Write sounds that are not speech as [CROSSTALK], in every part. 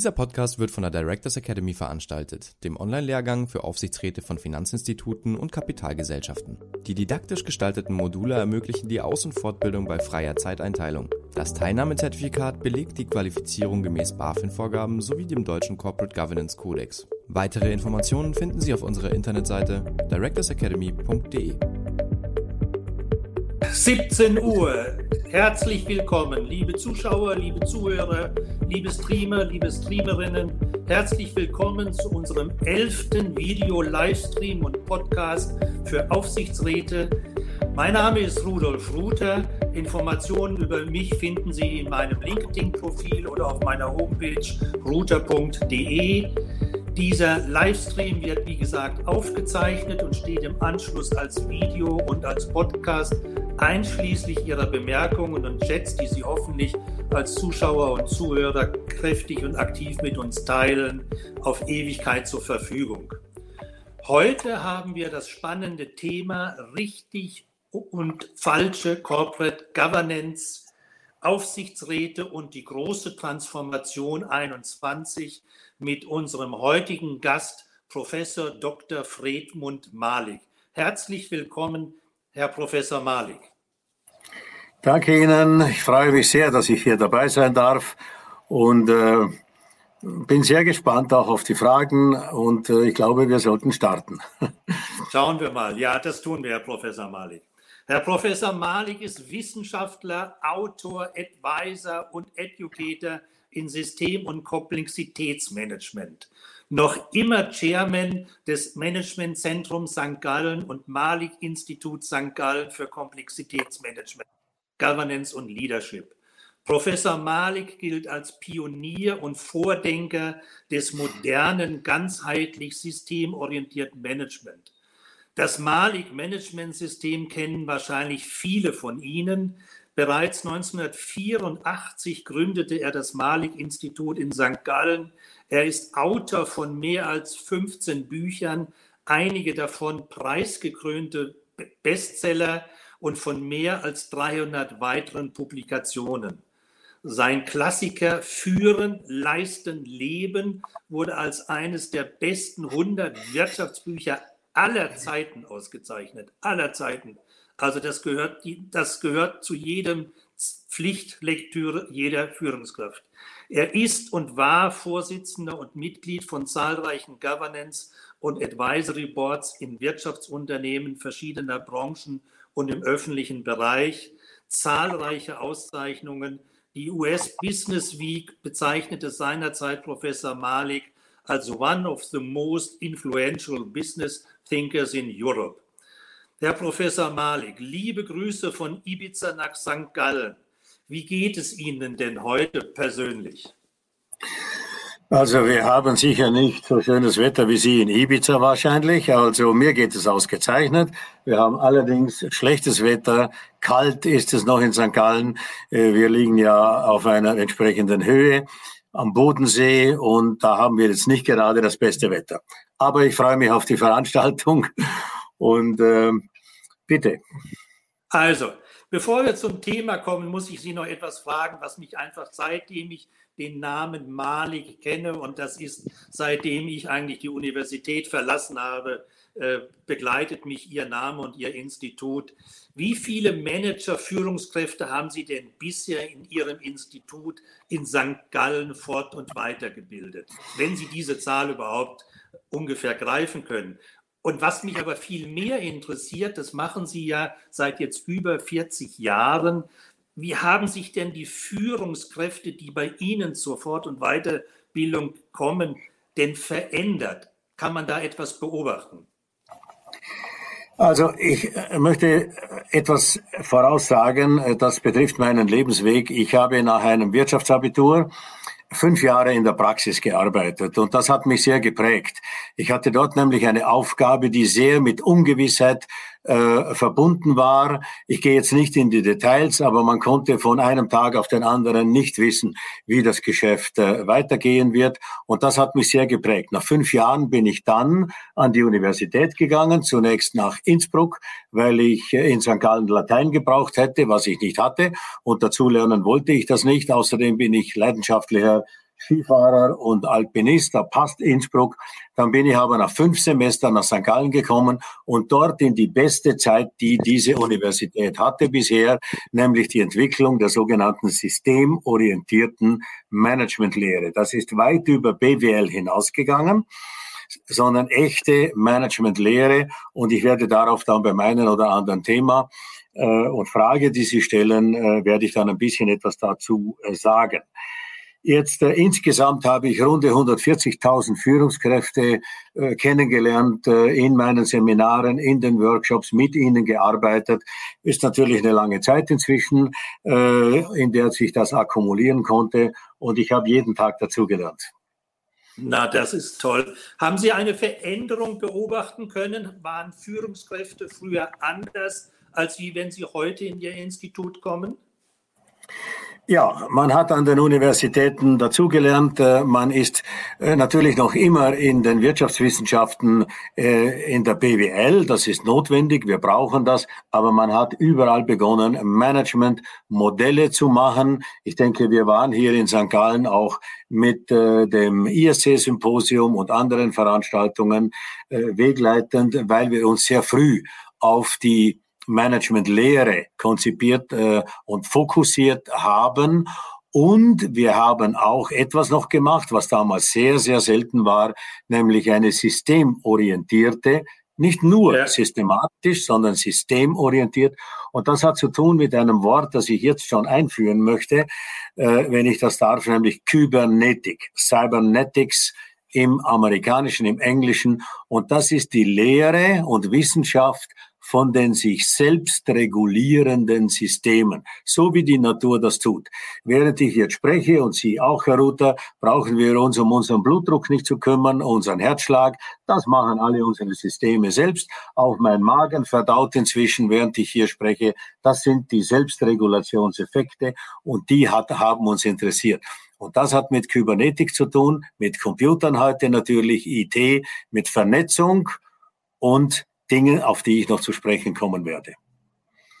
Dieser Podcast wird von der Directors Academy veranstaltet, dem Online-Lehrgang für Aufsichtsräte von Finanzinstituten und Kapitalgesellschaften. Die didaktisch gestalteten Module ermöglichen die Aus- und Fortbildung bei freier Zeiteinteilung. Das Teilnahmezertifikat belegt die Qualifizierung gemäß BaFin-Vorgaben sowie dem deutschen Corporate Governance Codex. Weitere Informationen finden Sie auf unserer Internetseite directorsacademy.de. 17 Uhr. Herzlich willkommen, liebe Zuschauer, liebe Zuhörer, liebe Streamer, liebe Streamerinnen. Herzlich willkommen zu unserem elften Video-Livestream und Podcast für Aufsichtsräte. Mein Name ist Rudolf Ruther. Informationen über mich finden Sie in meinem LinkedIn-Profil oder auf meiner Homepage ruther.de. Dieser Livestream wird, wie gesagt, aufgezeichnet und steht im Anschluss als Video und als Podcast einschließlich Ihrer Bemerkungen und Chats, die Sie hoffentlich als Zuschauer und Zuhörer kräftig und aktiv mit uns teilen, auf Ewigkeit zur Verfügung. Heute haben wir das spannende Thema richtig und falsche Corporate Governance, Aufsichtsräte und die große Transformation 21 mit unserem heutigen Gast, Professor Dr. Fredmund Malik. Herzlich willkommen, Herr Professor Malik. Danke Ihnen. Ich freue mich sehr, dass ich hier dabei sein darf und äh, bin sehr gespannt auch auf die Fragen und äh, ich glaube, wir sollten starten. [LAUGHS] Schauen wir mal. Ja, das tun wir, Herr Professor Malik. Herr Professor Malik ist Wissenschaftler, Autor, Advisor und Educator in System- und Komplexitätsmanagement. Noch immer Chairman des Managementzentrums St. Gallen und Malik Institut St. Gallen für Komplexitätsmanagement. Governance und Leadership. Professor Malik gilt als Pionier und Vordenker des modernen, ganzheitlich systemorientierten Management. Das Malik-Management-System kennen wahrscheinlich viele von Ihnen. Bereits 1984 gründete er das Malik-Institut in St. Gallen. Er ist Autor von mehr als 15 Büchern, einige davon preisgekrönte Bestseller und von mehr als 300 weiteren Publikationen. Sein Klassiker Führen, Leisten, Leben wurde als eines der besten 100 Wirtschaftsbücher aller Zeiten ausgezeichnet. Aller Zeiten. Also das gehört, das gehört zu jedem Pflichtlektüre jeder Führungskraft. Er ist und war Vorsitzender und Mitglied von zahlreichen Governance- und Advisory Boards in Wirtschaftsunternehmen verschiedener Branchen und im öffentlichen Bereich. Zahlreiche Auszeichnungen. Die US Business Week bezeichnete seinerzeit Professor Malik als one of the most influential business thinkers in Europe. Herr Professor Malik, liebe Grüße von Ibiza nach St. Gallen. Wie geht es Ihnen denn heute persönlich? Also wir haben sicher nicht so schönes Wetter wie Sie in Ibiza wahrscheinlich. Also mir geht es ausgezeichnet. Wir haben allerdings schlechtes Wetter. Kalt ist es noch in St. Gallen. Äh, wir liegen ja auf einer entsprechenden Höhe am Bodensee und da haben wir jetzt nicht gerade das beste Wetter. Aber ich freue mich auf die Veranstaltung [LAUGHS] und äh, bitte. Also, bevor wir zum Thema kommen, muss ich Sie noch etwas fragen, was mich einfach seitdem ich den Namen Malik kenne und das ist, seitdem ich eigentlich die Universität verlassen habe, äh, begleitet mich Ihr Name und Ihr Institut. Wie viele Manager, Führungskräfte haben Sie denn bisher in Ihrem Institut in St. Gallen fort- und weitergebildet, wenn Sie diese Zahl überhaupt ungefähr greifen können? Und was mich aber viel mehr interessiert, das machen Sie ja seit jetzt über 40 Jahren, wie haben sich denn die Führungskräfte, die bei Ihnen zur Fort- und Weiterbildung kommen, denn verändert? Kann man da etwas beobachten? Also ich äh, möchte etwas voraussagen, das betrifft meinen Lebensweg. Ich habe nach einem Wirtschaftsabitur fünf Jahre in der Praxis gearbeitet und das hat mich sehr geprägt. Ich hatte dort nämlich eine Aufgabe, die sehr mit Ungewissheit äh, verbunden war. Ich gehe jetzt nicht in die Details, aber man konnte von einem Tag auf den anderen nicht wissen, wie das Geschäft äh, weitergehen wird. Und das hat mich sehr geprägt. Nach fünf Jahren bin ich dann an die Universität gegangen, zunächst nach Innsbruck, weil ich äh, in St. Gallen Latein gebraucht hätte, was ich nicht hatte. Und dazu lernen wollte ich das nicht. Außerdem bin ich leidenschaftlicher Skifahrer und Alpinist, da passt Innsbruck. Dann bin ich aber nach fünf Semestern nach St. Gallen gekommen und dort in die beste Zeit, die diese Universität hatte bisher, nämlich die Entwicklung der sogenannten systemorientierten Managementlehre. Das ist weit über BWL hinausgegangen sondern echte Managementlehre. Und ich werde darauf dann bei meinem oder anderen Thema äh, und Frage, die Sie stellen, äh, werde ich dann ein bisschen etwas dazu äh, sagen. Jetzt äh, insgesamt habe ich runde 140.000 Führungskräfte äh, kennengelernt, äh, in meinen Seminaren, in den Workshops, mit ihnen gearbeitet. Ist natürlich eine lange Zeit inzwischen, äh, in der sich das akkumulieren konnte und ich habe jeden Tag dazugelernt. Na, das ist toll. Haben Sie eine Veränderung beobachten können? Waren Führungskräfte früher anders, als wie wenn Sie heute in Ihr Institut kommen? Ja, man hat an den Universitäten dazugelernt. Äh, man ist äh, natürlich noch immer in den Wirtschaftswissenschaften äh, in der BWL. Das ist notwendig. Wir brauchen das. Aber man hat überall begonnen, Management-Modelle zu machen. Ich denke, wir waren hier in St. Gallen auch mit dem ISC-Symposium und anderen Veranstaltungen wegleitend, weil wir uns sehr früh auf die Management-Lehre konzipiert äh, und fokussiert haben. Und wir haben auch etwas noch gemacht, was damals sehr, sehr selten war, nämlich eine systemorientierte, nicht nur ja. systematisch, sondern systemorientiert. Und das hat zu tun mit einem Wort, das ich jetzt schon einführen möchte, äh, wenn ich das darf, nämlich Kybernetik, Cybernetics im amerikanischen, im englischen. Und das ist die Lehre und Wissenschaft von den sich selbst regulierenden Systemen, so wie die Natur das tut. Während ich jetzt spreche und Sie auch, Herr Ruther, brauchen wir uns um unseren Blutdruck nicht zu kümmern, unseren Herzschlag. Das machen alle unsere Systeme selbst. Auch mein Magen verdaut inzwischen, während ich hier spreche. Das sind die Selbstregulationseffekte und die hat, haben uns interessiert. Und das hat mit Kybernetik zu tun, mit Computern heute natürlich, IT, mit Vernetzung und Dinge, auf die ich noch zu sprechen kommen werde.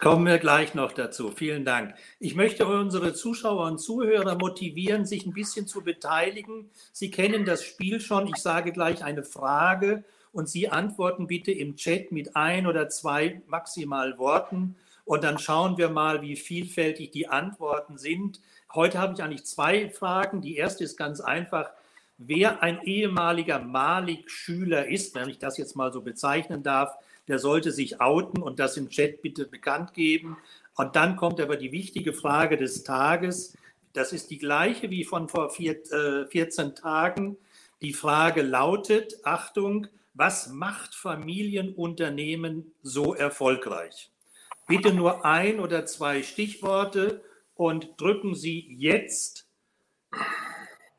Kommen wir gleich noch dazu. Vielen Dank. Ich möchte unsere Zuschauer und Zuhörer motivieren, sich ein bisschen zu beteiligen. Sie kennen das Spiel schon. Ich sage gleich eine Frage und Sie antworten bitte im Chat mit ein oder zwei maximal Worten. Und dann schauen wir mal, wie vielfältig die Antworten sind. Heute habe ich eigentlich zwei Fragen. Die erste ist ganz einfach wer ein ehemaliger Malik-Schüler ist, wenn ich das jetzt mal so bezeichnen darf, der sollte sich outen und das im Chat bitte bekannt geben. Und dann kommt aber die wichtige Frage des Tages. Das ist die gleiche wie von vor vier, äh, 14 Tagen. Die Frage lautet, Achtung, was macht Familienunternehmen so erfolgreich? Bitte nur ein oder zwei Stichworte und drücken Sie jetzt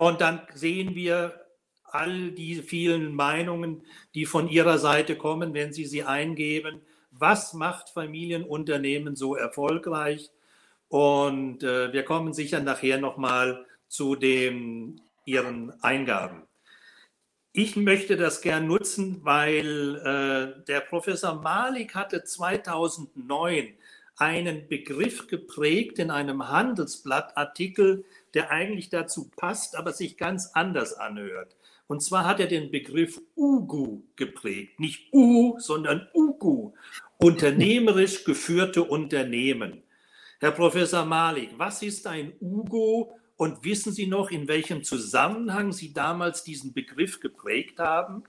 und dann sehen wir all die vielen Meinungen, die von Ihrer Seite kommen, wenn Sie sie eingeben. Was macht Familienunternehmen so erfolgreich? Und äh, wir kommen sicher nachher nochmal zu den, Ihren Eingaben. Ich möchte das gern nutzen, weil äh, der Professor Malik hatte 2009 einen Begriff geprägt in einem Handelsblattartikel, der eigentlich dazu passt, aber sich ganz anders anhört. Und zwar hat er den Begriff UGU geprägt. Nicht U, sondern UGU. Unternehmerisch geführte Unternehmen. Herr Professor Malik, was ist ein UGU und wissen Sie noch, in welchem Zusammenhang Sie damals diesen Begriff geprägt haben?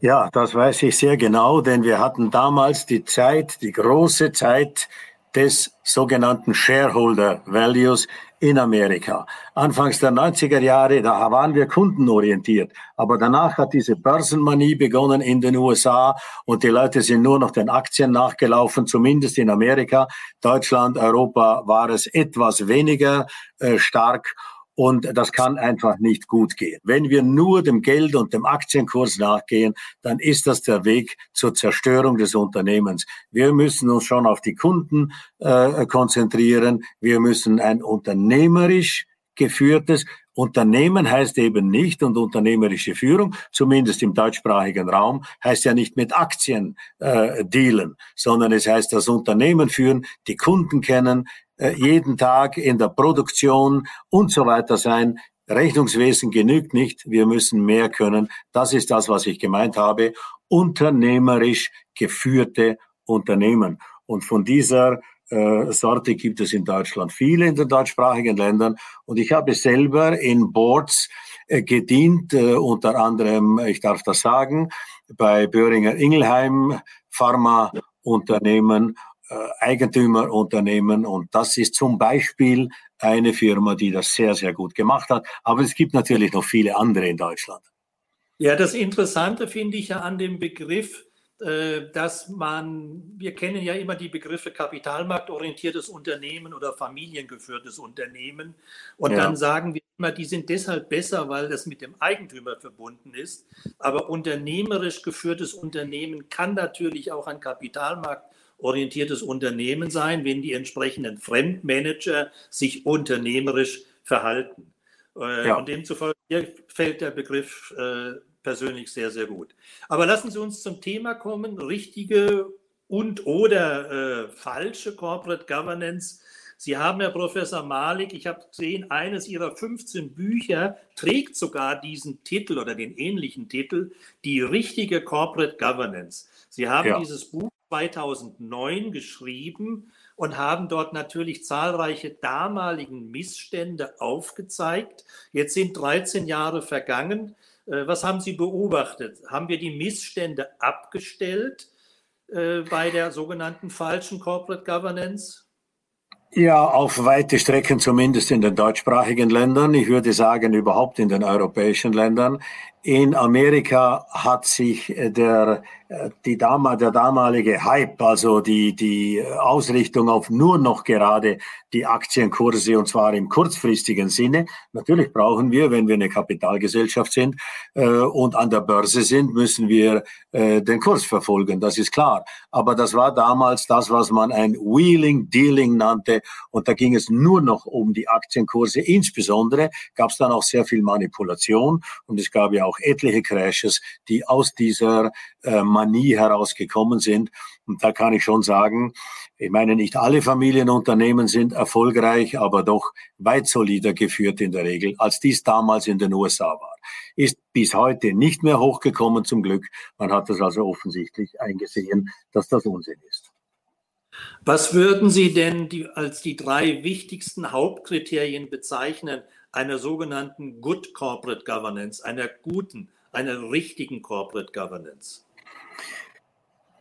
Ja, das weiß ich sehr genau, denn wir hatten damals die Zeit, die große Zeit des sogenannten Shareholder Values in Amerika. Anfangs der 90er Jahre, da waren wir kundenorientiert. Aber danach hat diese Börsenmanie begonnen in den USA und die Leute sind nur noch den Aktien nachgelaufen, zumindest in Amerika. Deutschland, Europa war es etwas weniger äh, stark. Und das kann einfach nicht gut gehen. Wenn wir nur dem Geld und dem Aktienkurs nachgehen, dann ist das der Weg zur Zerstörung des Unternehmens. Wir müssen uns schon auf die Kunden äh, konzentrieren. Wir müssen ein unternehmerisch geführtes Unternehmen heißt eben nicht und unternehmerische Führung, zumindest im deutschsprachigen Raum, heißt ja nicht mit Aktien äh, dealen, sondern es heißt das Unternehmen führen, die Kunden kennen, jeden Tag in der Produktion und so weiter sein, Rechnungswesen genügt nicht, wir müssen mehr können. Das ist das, was ich gemeint habe. Unternehmerisch geführte Unternehmen. Und von dieser äh, Sorte gibt es in Deutschland viele in den deutschsprachigen Ländern. Und ich habe selber in Boards äh, gedient, äh, unter anderem, ich darf das sagen, bei Böhringer Ingelheim, Pharmaunternehmen, äh, Eigentümerunternehmen. Und das ist zum Beispiel eine Firma, die das sehr, sehr gut gemacht hat. Aber es gibt natürlich noch viele andere in Deutschland. Ja, das Interessante finde ich ja an dem Begriff, äh, dass man, wir kennen ja immer die Begriffe kapitalmarktorientiertes Unternehmen oder familiengeführtes Unternehmen. Und ja. dann sagen wir immer, die sind deshalb besser, weil das mit dem Eigentümer verbunden ist. Aber unternehmerisch geführtes Unternehmen kann natürlich auch ein kapitalmarktorientiertes Unternehmen sein, wenn die entsprechenden Fremdmanager sich unternehmerisch verhalten. Äh, ja. Und demzufolge fällt der Begriff äh, persönlich sehr, sehr gut. Aber lassen Sie uns zum Thema kommen. Richtige und oder äh, falsche Corporate Governance. Sie haben, Herr Professor Malik, ich habe gesehen, eines Ihrer 15 Bücher trägt sogar diesen Titel oder den ähnlichen Titel, die richtige Corporate Governance. Sie haben ja. dieses Buch 2009 geschrieben und haben dort natürlich zahlreiche damaligen Missstände aufgezeigt. Jetzt sind 13 Jahre vergangen. Äh, was haben Sie beobachtet? Haben wir die Missstände abgestellt äh, bei der sogenannten falschen Corporate Governance? Ja, auf weite Strecken zumindest in den deutschsprachigen Ländern. Ich würde sagen, überhaupt in den europäischen Ländern. In Amerika hat sich der die Dama, der damalige Hype, also die, die Ausrichtung auf nur noch gerade die Aktienkurse und zwar im kurzfristigen Sinne. Natürlich brauchen wir, wenn wir eine Kapitalgesellschaft sind äh, und an der Börse sind, müssen wir äh, den Kurs verfolgen, das ist klar. Aber das war damals das, was man ein Wheeling Dealing nannte und da ging es nur noch um die Aktienkurse. Insbesondere gab es dann auch sehr viel Manipulation und es gab ja auch etliche Crashes, die aus dieser äh, Manie herausgekommen sind. Und da kann ich schon sagen, ich meine, nicht alle Familienunternehmen sind erfolgreich, aber doch weit solider geführt in der Regel, als dies damals in den USA war. Ist bis heute nicht mehr hochgekommen zum Glück. Man hat das also offensichtlich eingesehen, dass das Unsinn ist. Was würden Sie denn die, als die drei wichtigsten Hauptkriterien bezeichnen einer sogenannten Good Corporate Governance, einer guten, einer richtigen Corporate Governance?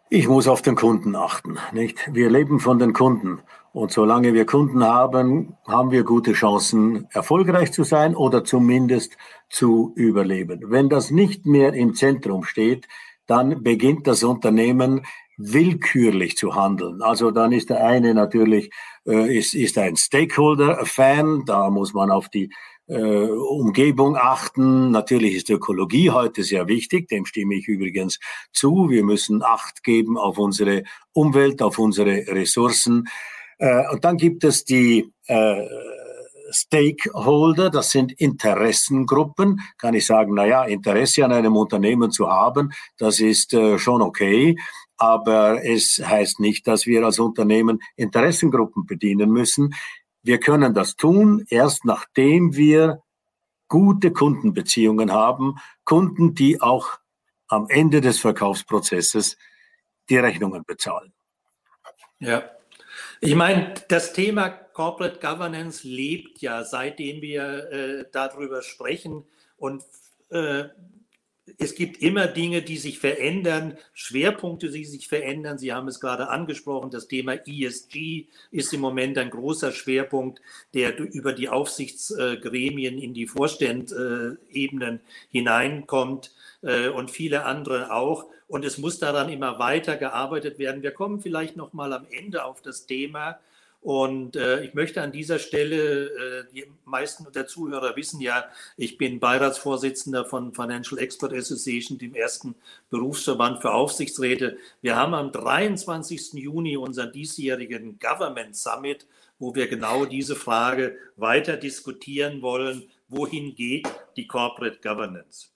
Ich muss auf den Kunden achten, nicht? Wir leben von den Kunden. Und solange wir Kunden haben, haben wir gute Chancen, erfolgreich zu sein oder zumindest zu überleben. Wenn das nicht mehr im Zentrum steht, dann beginnt das Unternehmen willkürlich zu handeln. Also dann ist der eine natürlich, äh, ist, ist ein Stakeholder-Fan, da muss man auf die äh, Umgebung achten. Natürlich ist Ökologie heute sehr wichtig, dem stimme ich übrigens zu. Wir müssen Acht geben auf unsere Umwelt, auf unsere Ressourcen. Äh, und dann gibt es die äh, Stakeholder, das sind Interessengruppen. Kann ich sagen, na ja, Interesse an einem Unternehmen zu haben, das ist äh, schon okay. Aber es heißt nicht, dass wir als Unternehmen Interessengruppen bedienen müssen. Wir können das tun, erst nachdem wir gute Kundenbeziehungen haben, Kunden, die auch am Ende des Verkaufsprozesses die Rechnungen bezahlen. Ja, ich meine, das Thema Corporate Governance lebt ja, seitdem wir äh, darüber sprechen und äh, es gibt immer Dinge, die sich verändern, Schwerpunkte, die sich verändern. Sie haben es gerade angesprochen, das Thema ESG ist im Moment ein großer Schwerpunkt, der über die Aufsichtsgremien in die Vorständebenen hineinkommt äh, und viele andere auch. Und es muss daran immer weiter gearbeitet werden. Wir kommen vielleicht noch mal am Ende auf das Thema und äh, ich möchte an dieser Stelle, äh, die meisten der Zuhörer wissen ja, ich bin Beiratsvorsitzender von Financial Expert Association, dem ersten Berufsverband für Aufsichtsräte. Wir haben am 23. Juni unseren diesjährigen Government Summit, wo wir genau diese Frage weiter diskutieren wollen. Wohin geht die Corporate Governance?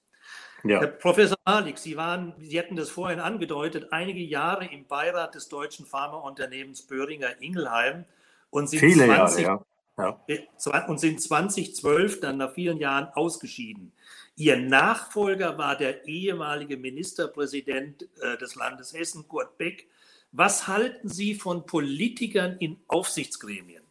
Ja. Herr Professor Malik, Sie waren, Sie hatten das vorhin angedeutet, einige Jahre im Beirat des deutschen Pharmaunternehmens Böhringer Ingelheim und sind Viele 20, Jahre, ja. ja. und sind 2012 dann nach vielen Jahren ausgeschieden. Ihr Nachfolger war der ehemalige Ministerpräsident äh, des Landes Hessen, Kurt Beck. Was halten Sie von Politikern in Aufsichtsgremien?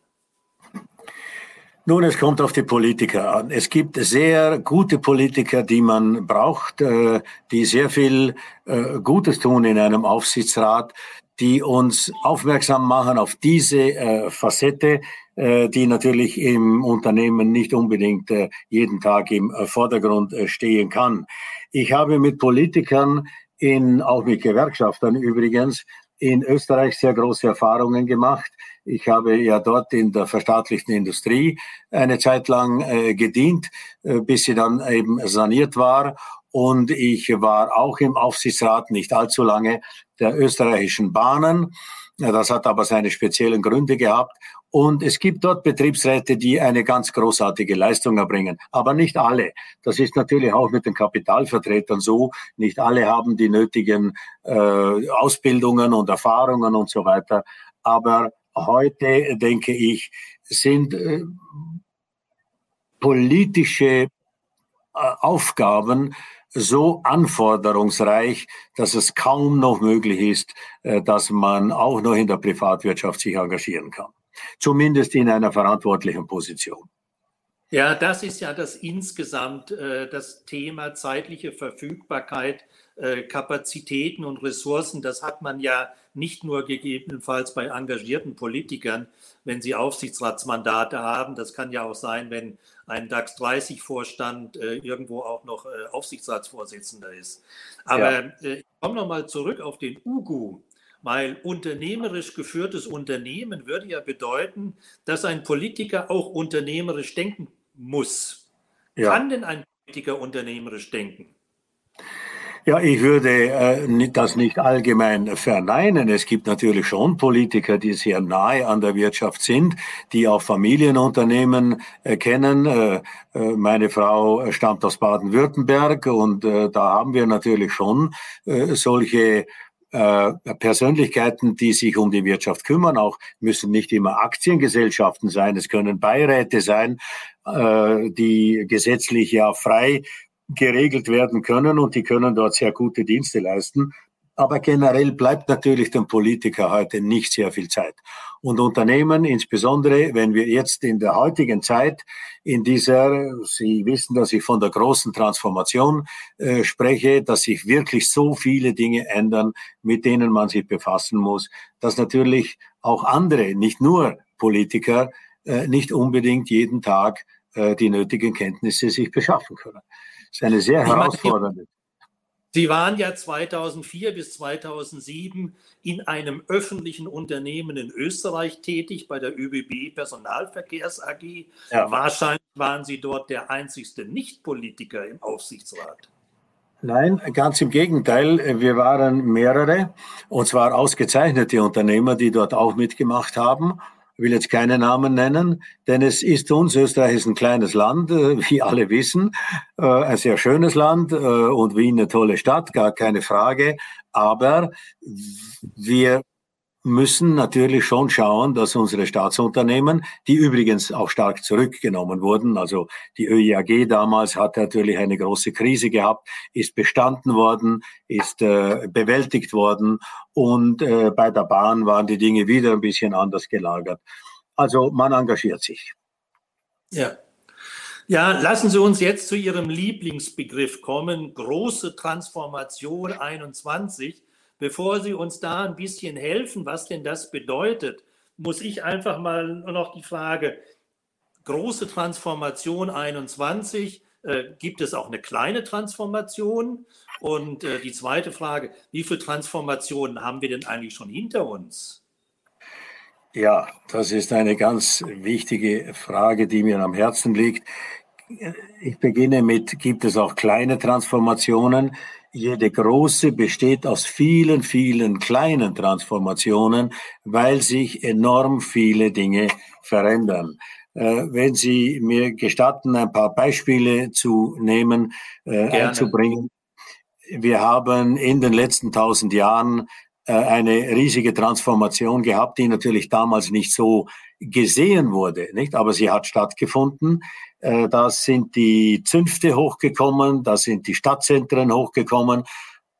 Nun, es kommt auf die Politiker an. Es gibt sehr gute Politiker, die man braucht, äh, die sehr viel äh, Gutes tun in einem Aufsichtsrat, die uns aufmerksam machen auf diese Facette, die natürlich im Unternehmen nicht unbedingt jeden Tag im Vordergrund stehen kann. Ich habe mit Politikern in, auch mit Gewerkschaftern übrigens, in Österreich sehr große Erfahrungen gemacht. Ich habe ja dort in der verstaatlichten Industrie eine Zeit lang äh, gedient, äh, bis sie dann eben saniert war. Und ich war auch im Aufsichtsrat nicht allzu lange der österreichischen Bahnen. Das hat aber seine speziellen Gründe gehabt. Und es gibt dort Betriebsräte, die eine ganz großartige Leistung erbringen, aber nicht alle. Das ist natürlich auch mit den Kapitalvertretern so. Nicht alle haben die nötigen äh, Ausbildungen und Erfahrungen und so weiter. Aber heute, denke ich, sind äh, politische äh, Aufgaben so anforderungsreich, dass es kaum noch möglich ist, äh, dass man auch noch in der Privatwirtschaft sich engagieren kann zumindest in einer verantwortlichen Position. Ja, das ist ja das insgesamt das Thema zeitliche Verfügbarkeit, Kapazitäten und Ressourcen. Das hat man ja nicht nur gegebenenfalls bei engagierten Politikern, wenn sie Aufsichtsratsmandate haben. Das kann ja auch sein, wenn ein DAX 30 Vorstand äh, irgendwo auch noch äh, Aufsichtsratsvorsitzender ist. Aber ja. Äh, ich komme nochmal zurück auf den UGU. Weil unternehmerisch geführtes Unternehmen würde ja bedeuten, dass ein Politiker auch unternehmerisch denken muss. Ja. Kann denn ein Politiker unternehmerisch denken? Ja, ich würde äh, das nicht allgemein verneinen. Es gibt natürlich schon Politiker, die sehr nahe an der Wirtschaft sind, die auch Familienunternehmen äh, kennen. Äh, äh meine Frau stammt aus Baden-Württemberg und äh, da haben wir natürlich schon äh, solche äh, Persönlichkeiten, die sich um die Wirtschaft kümmern. Auch müssen nicht immer Aktiengesellschaften sein, es können Beiräte sein, äh, die gesetzlich ja frei geregelt werden können und die können dort sehr gute Dienste leisten. Aber generell bleibt natürlich dem Politiker heute nicht sehr viel Zeit. Und Unternehmen, insbesondere wenn wir jetzt in der heutigen Zeit, in dieser, Sie wissen, dass ich von der großen Transformation äh, spreche, dass sich wirklich so viele Dinge ändern, mit denen man sich befassen muss, dass natürlich auch andere, nicht nur Politiker, äh, nicht unbedingt jeden Tag äh, die nötigen Kenntnisse sich beschaffen können. Das ist eine sehr herausfordernde. Sie waren ja 2004 bis 2007 in einem öffentlichen Unternehmen in Österreich tätig, bei der ÖBB Personalverkehrs AG. Ja. Wahrscheinlich waren Sie dort der einzigste Nicht-Politiker im Aufsichtsrat. Nein, ganz im Gegenteil. Wir waren mehrere, und zwar ausgezeichnete Unternehmer, die dort auch mitgemacht haben. Will jetzt keine Namen nennen, denn es ist uns, Österreich ist ein kleines Land, äh, wie alle wissen, äh, ein sehr schönes Land äh, und Wien eine tolle Stadt, gar keine Frage. Aber wir müssen natürlich schon schauen, dass unsere Staatsunternehmen, die übrigens auch stark zurückgenommen wurden, also die ÖIAG damals hat natürlich eine große Krise gehabt, ist bestanden worden, ist äh, bewältigt worden und äh, bei der Bahn waren die Dinge wieder ein bisschen anders gelagert. Also man engagiert sich. Ja. Ja, lassen Sie uns jetzt zu Ihrem Lieblingsbegriff kommen, große Transformation 21. Bevor Sie uns da ein bisschen helfen, was denn das bedeutet, muss ich einfach mal noch die Frage, große Transformation 21, äh, gibt es auch eine kleine Transformation? Und äh, die zweite Frage, wie viele Transformationen haben wir denn eigentlich schon hinter uns? Ja, das ist eine ganz wichtige Frage, die mir am Herzen liegt. Ich beginne mit, gibt es auch kleine Transformationen? Jede große besteht aus vielen, vielen kleinen Transformationen, weil sich enorm viele Dinge verändern. Äh, wenn Sie mir gestatten, ein paar Beispiele zu nehmen, äh, einzubringen. Wir haben in den letzten tausend Jahren äh, eine riesige Transformation gehabt, die natürlich damals nicht so gesehen wurde, nicht? Aber sie hat stattgefunden. Äh, da sind die Zünfte hochgekommen, da sind die Stadtzentren hochgekommen,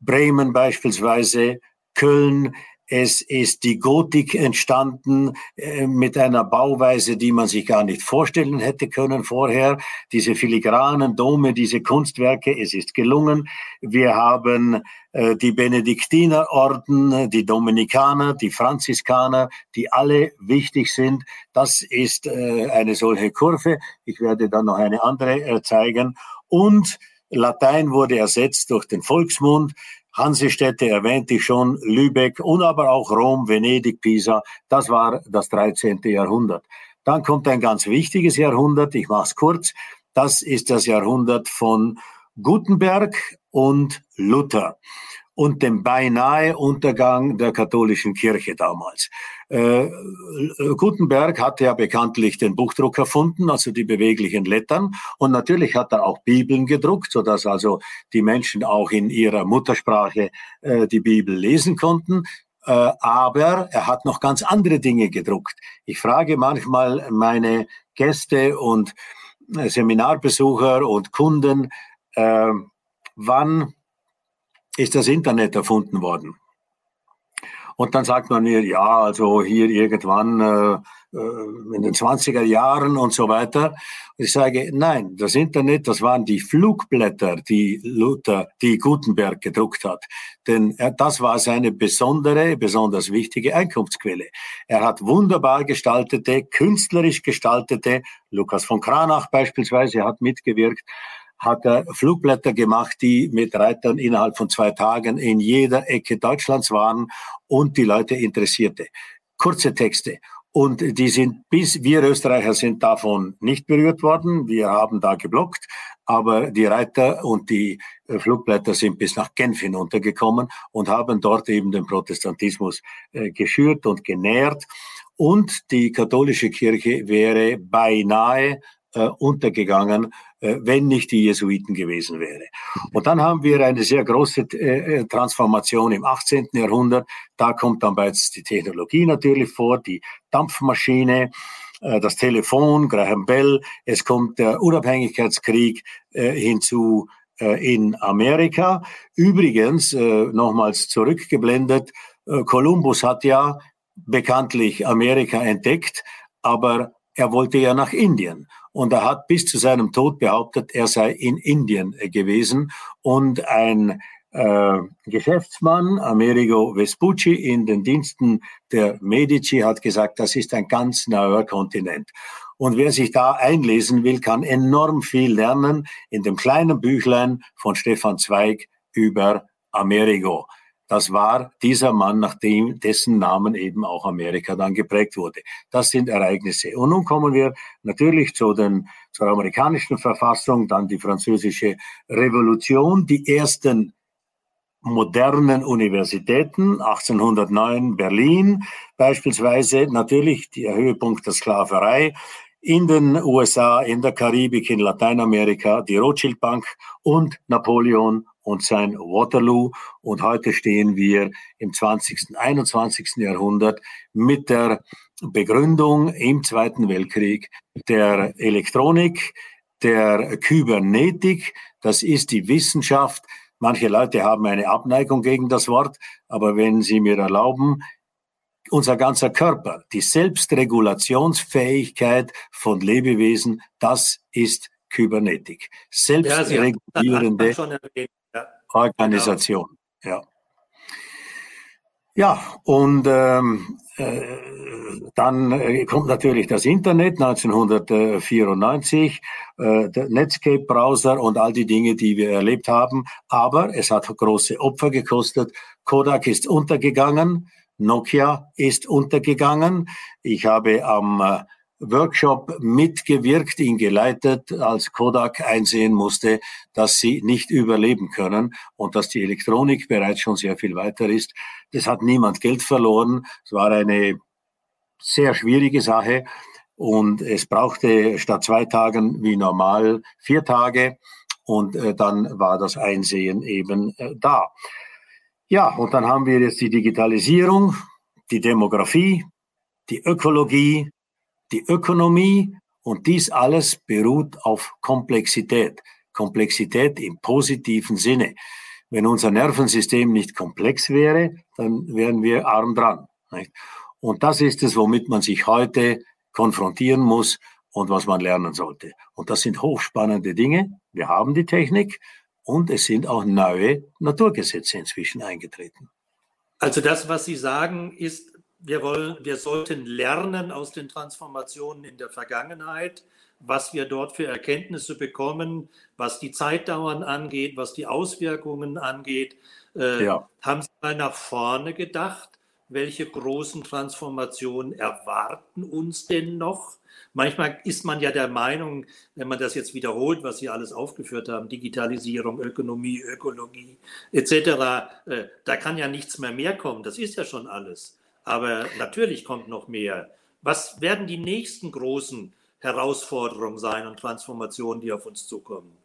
Bremen beispielsweise, Köln, es ist die Gotik entstanden äh, mit einer Bauweise, die man sich gar nicht vorstellen hätte können vorher. Diese filigranen Dome, diese Kunstwerke, es ist gelungen. Wir haben äh, die Benediktinerorden, die Dominikaner, die Franziskaner, die alle wichtig sind. Das ist äh, eine solche Kurve. Ich werde dann noch eine andere äh, zeigen. Und Latein wurde ersetzt durch den Volksmund. Hansestädte erwähnte ich schon, Lübeck und aber auch Rom, Venedig, Pisa. Das war das 13. Jahrhundert. Dann kommt ein ganz wichtiges Jahrhundert, ich mache es kurz. Das ist das Jahrhundert von Gutenberg und Luther und dem beinahe Untergang der katholischen Kirche damals. Äh, Gutenberg hatte ja bekanntlich den Buchdruck erfunden, also die beweglichen Lettern. Und natürlich hat er auch Bibeln gedruckt, sodass also die Menschen auch in ihrer Muttersprache äh, die Bibel lesen konnten. Äh, aber er hat noch ganz andere Dinge gedruckt. Ich frage manchmal meine Gäste und äh, Seminarbesucher und Kunden, äh, wann ist das Internet erfunden worden. Und dann sagt man mir, ja, also hier irgendwann äh, äh in den 20er Jahren und so weiter. Ich sage, nein, das Internet, das waren die Flugblätter, die Luther, die Gutenberg gedruckt hat. Denn er, das war seine besondere, besonders wichtige Einkunftsquelle. Er hat wunderbar gestaltete, künstlerisch gestaltete, Lukas von Kranach beispielsweise hat mitgewirkt, hat er Flugblätter gemacht, die mit Reitern innerhalb von zwei Tagen in jeder Ecke Deutschlands waren und die Leute interessierte. Kurze Texte. Und die sind bis, wir Österreicher sind davon nicht berührt worden. Wir haben da geblockt. Aber die Reiter und die äh, Flugblätter sind bis nach Genf hinuntergekommen und haben dort eben den Protestantismus äh, geschürt und genährt. Und die katholische Kirche wäre beinahe äh, untergegangen, wenn nicht die Jesuiten gewesen wäre. Und dann haben wir eine sehr große äh, äh Transformation im 18. Jahrhundert. Da kommt dann bereits die Technologie natürlich vor, die Dampfmaschine, äh, das Telefon, Graham Bell. Es kommt der Unabhängigkeitskrieg äh, hinzu äh, in Amerika. Übrigens, äh, nochmals zurückgeblendet, äh, Kolumbus hat ja bekanntlich Amerika entdeckt, aber er wollte ja nach Indien. Und er hat bis zu seinem Tod behauptet, er sei in Indien äh, gewesen. Und ein äh, Geschäftsmann, Amerigo Vespucci, in den Diensten der Medici hat gesagt, das ist ein ganz neuer Kontinent. Und wer sich da einlesen will, kann enorm viel lernen in dem kleinen Büchlein von Stefan Zweig über Amerigo. Das war dieser Mann, nach dem, dessen Namen eben auch Amerika dann geprägt wurde. Das sind Ereignisse. Und nun kommen wir natürlich zu den, zur amerikanischen Verfassung, dann die französische Revolution, die ersten modernen Universitäten, 1809 Berlin beispielsweise, natürlich der Höhepunkt der Sklaverei, in den USA, in der Karibik, in Lateinamerika, die Rothschild Bank und Napoleon und sein Waterloo. Und heute stehen wir im 20., 21. Jahrhundert mit der Begründung im Zweiten Weltkrieg der Elektronik, der Kybernetik. Das ist die Wissenschaft. Manche Leute haben eine Abneigung gegen das Wort, aber wenn Sie mir erlauben, unser ganzer Körper, die Selbstregulationsfähigkeit von Lebewesen, das ist Kybernetik. Selbstregulierende ja, Organisation. Ja. Ja, und ähm, äh, dann äh, kommt natürlich das Internet 1994, äh, der Netscape-Browser und all die Dinge, die wir erlebt haben. Aber es hat große Opfer gekostet. Kodak ist untergegangen, Nokia ist untergegangen. Ich habe am äh, Workshop mitgewirkt, ihn geleitet, als Kodak einsehen musste, dass sie nicht überleben können und dass die Elektronik bereits schon sehr viel weiter ist. Das hat niemand Geld verloren. Es war eine sehr schwierige Sache und es brauchte statt zwei Tagen wie normal vier Tage und äh, dann war das Einsehen eben äh, da. Ja, und dann haben wir jetzt die Digitalisierung, die Demografie, die Ökologie, die Ökonomie und dies alles beruht auf Komplexität. Komplexität im positiven Sinne. Wenn unser Nervensystem nicht komplex wäre, dann wären wir arm dran. Nicht? Und das ist es, womit man sich heute konfrontieren muss und was man lernen sollte. Und das sind hochspannende Dinge. Wir haben die Technik und es sind auch neue Naturgesetze inzwischen eingetreten. Also das, was Sie sagen, ist, wir, wollen, wir sollten lernen aus den Transformationen in der Vergangenheit, was wir dort für Erkenntnisse bekommen, was die Zeitdauern angeht, was die Auswirkungen angeht. Äh, ja. Haben Sie mal nach vorne gedacht? Welche großen Transformationen erwarten uns denn noch? Manchmal ist man ja der Meinung, wenn man das jetzt wiederholt, was Sie alles aufgeführt haben, Digitalisierung, Ökonomie, Ökologie etc., äh, da kann ja nichts mehr mehr kommen. Das ist ja schon alles. Aber natürlich kommt noch mehr. Was werden die nächsten großen Herausforderungen sein und Transformationen, die auf uns zukommen?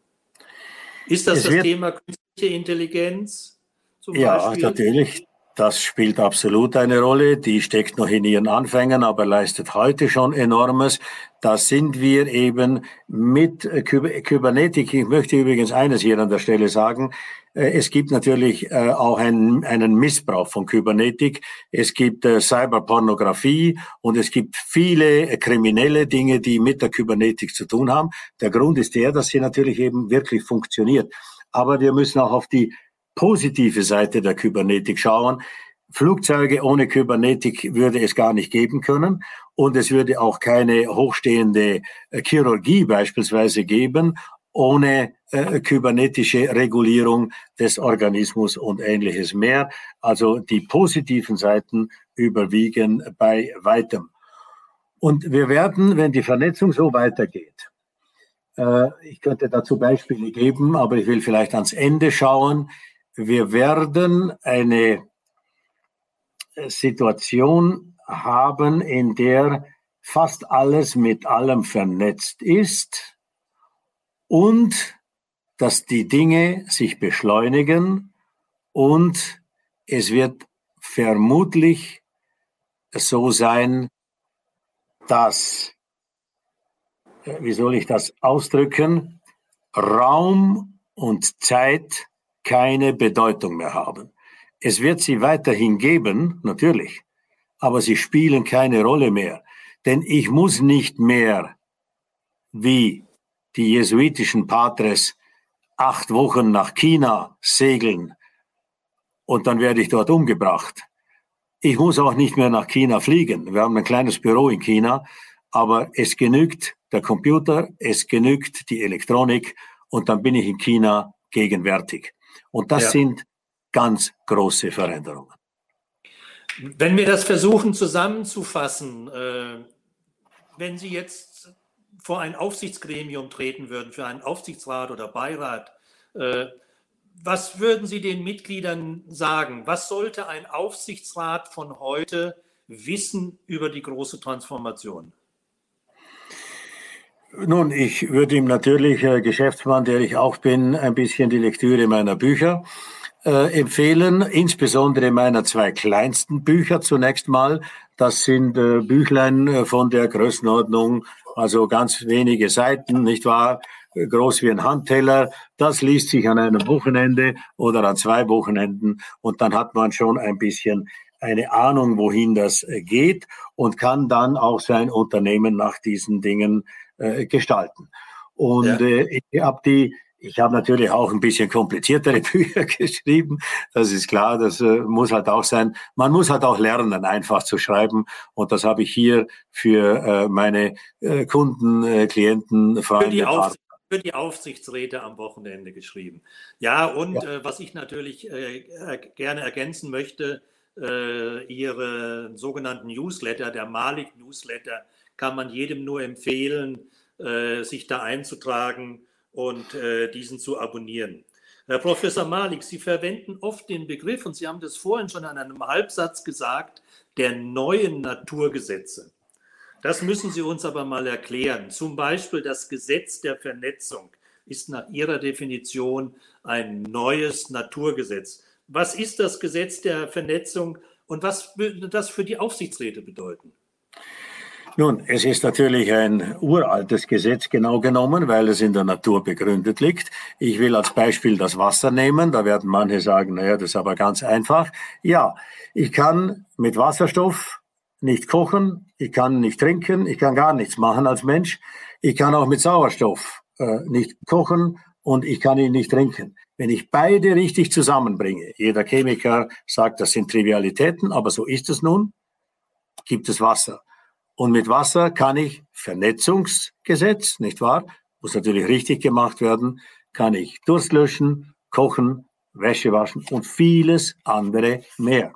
Ist das es das Thema künstliche Intelligenz? ja, Beispiel? natürlich. Das spielt absolut eine Rolle. Die steckt noch in ihren Anfängen, aber leistet heute schon enormes. Da sind wir eben mit Kybernetik. Ich möchte übrigens eines hier an der Stelle sagen. Äh, es gibt natürlich äh, auch einen, einen Missbrauch von Kybernetik. Es gibt äh, Cyberpornografie und es gibt viele kriminelle Dinge, die mit der Kybernetik zu tun haben. Der Grund ist der, dass sie natürlich eben wirklich funktioniert. Aber wir müssen auch auf die positive Seite der Kybernetik schauen. Flugzeuge ohne Kybernetik würde es gar nicht geben können und es würde auch keine hochstehende Chirurgie beispielsweise geben ohne äh, kybernetische Regulierung des Organismus und ähnliches mehr. Also die positiven Seiten überwiegen bei weitem. Und wir werden, wenn die Vernetzung so weitergeht, äh, ich könnte dazu Beispiele geben, aber ich will vielleicht ans Ende schauen, wir werden eine Situation haben, in der fast alles mit allem vernetzt ist und dass die Dinge sich beschleunigen und es wird vermutlich so sein, dass, äh, wie soll ich das ausdrücken, Raum und Zeit keine Bedeutung mehr haben. Es wird sie weiterhin geben, natürlich, aber sie spielen keine Rolle mehr. Denn ich muss nicht mehr wie die jesuitischen Patres acht Wochen nach China segeln und dann werde ich dort umgebracht. Ich muss auch nicht mehr nach China fliegen. Wir haben ein kleines Büro in China, aber es genügt der Computer, es genügt die Elektronik und dann bin ich in China gegenwärtig. Und das ja. sind ganz große Veränderungen. Wenn wir das versuchen zusammenzufassen, äh, wenn Sie jetzt vor ein Aufsichtsgremium treten würden, für einen Aufsichtsrat oder Beirat, äh, was würden Sie den Mitgliedern sagen? Was sollte ein Aufsichtsrat von heute wissen über die große Transformation? Nun, ich würde ihm natürlich, äh, Geschäftsmann, der ich auch bin, ein bisschen die Lektüre meiner Bücher äh, empfehlen, insbesondere meiner zwei kleinsten Bücher zunächst mal. Das sind äh, Büchlein äh, von der Größenordnung, also ganz wenige Seiten, nicht wahr? Groß wie ein Handteller. Das liest sich an einem Wochenende oder an zwei Wochenenden und dann hat man schon ein bisschen eine Ahnung, wohin das äh, geht und kann dann auch sein Unternehmen nach diesen Dingen äh, gestalten. Und ja. äh, ich habe die, ich habe natürlich auch ein bisschen kompliziertere [LAUGHS] Bücher geschrieben. Das ist klar, das äh, muss halt auch sein. Man muss halt auch lernen, einfach zu schreiben. Und das habe ich hier für äh, meine äh, Kunden, Klienten, Freunde. Für die, für die Aufsichtsräte am Wochenende geschrieben. Ja, und ja. Äh, was ich natürlich äh, gerne ergänzen möchte, äh, Ihre sogenannten Newsletter, der Malik Newsletter, kann man jedem nur empfehlen, sich da einzutragen und äh, diesen zu abonnieren. Herr Professor Malik, Sie verwenden oft den Begriff, und Sie haben das vorhin schon an einem Halbsatz gesagt, der neuen Naturgesetze. Das müssen Sie uns aber mal erklären. Zum Beispiel das Gesetz der Vernetzung ist nach Ihrer Definition ein neues Naturgesetz. Was ist das Gesetz der Vernetzung und was würde das für die Aufsichtsräte bedeuten? Nun, es ist natürlich ein uraltes Gesetz genau genommen, weil es in der Natur begründet liegt. Ich will als Beispiel das Wasser nehmen. Da werden manche sagen, naja, das ist aber ganz einfach. Ja, ich kann mit Wasserstoff nicht kochen, ich kann nicht trinken, ich kann gar nichts machen als Mensch. Ich kann auch mit Sauerstoff äh, nicht kochen und ich kann ihn nicht trinken. Wenn ich beide richtig zusammenbringe, jeder Chemiker sagt, das sind Trivialitäten, aber so ist es nun, gibt es Wasser. Und mit Wasser kann ich Vernetzungsgesetz, nicht wahr? Muss natürlich richtig gemacht werden, kann ich Durst löschen, kochen, Wäsche waschen und vieles andere mehr.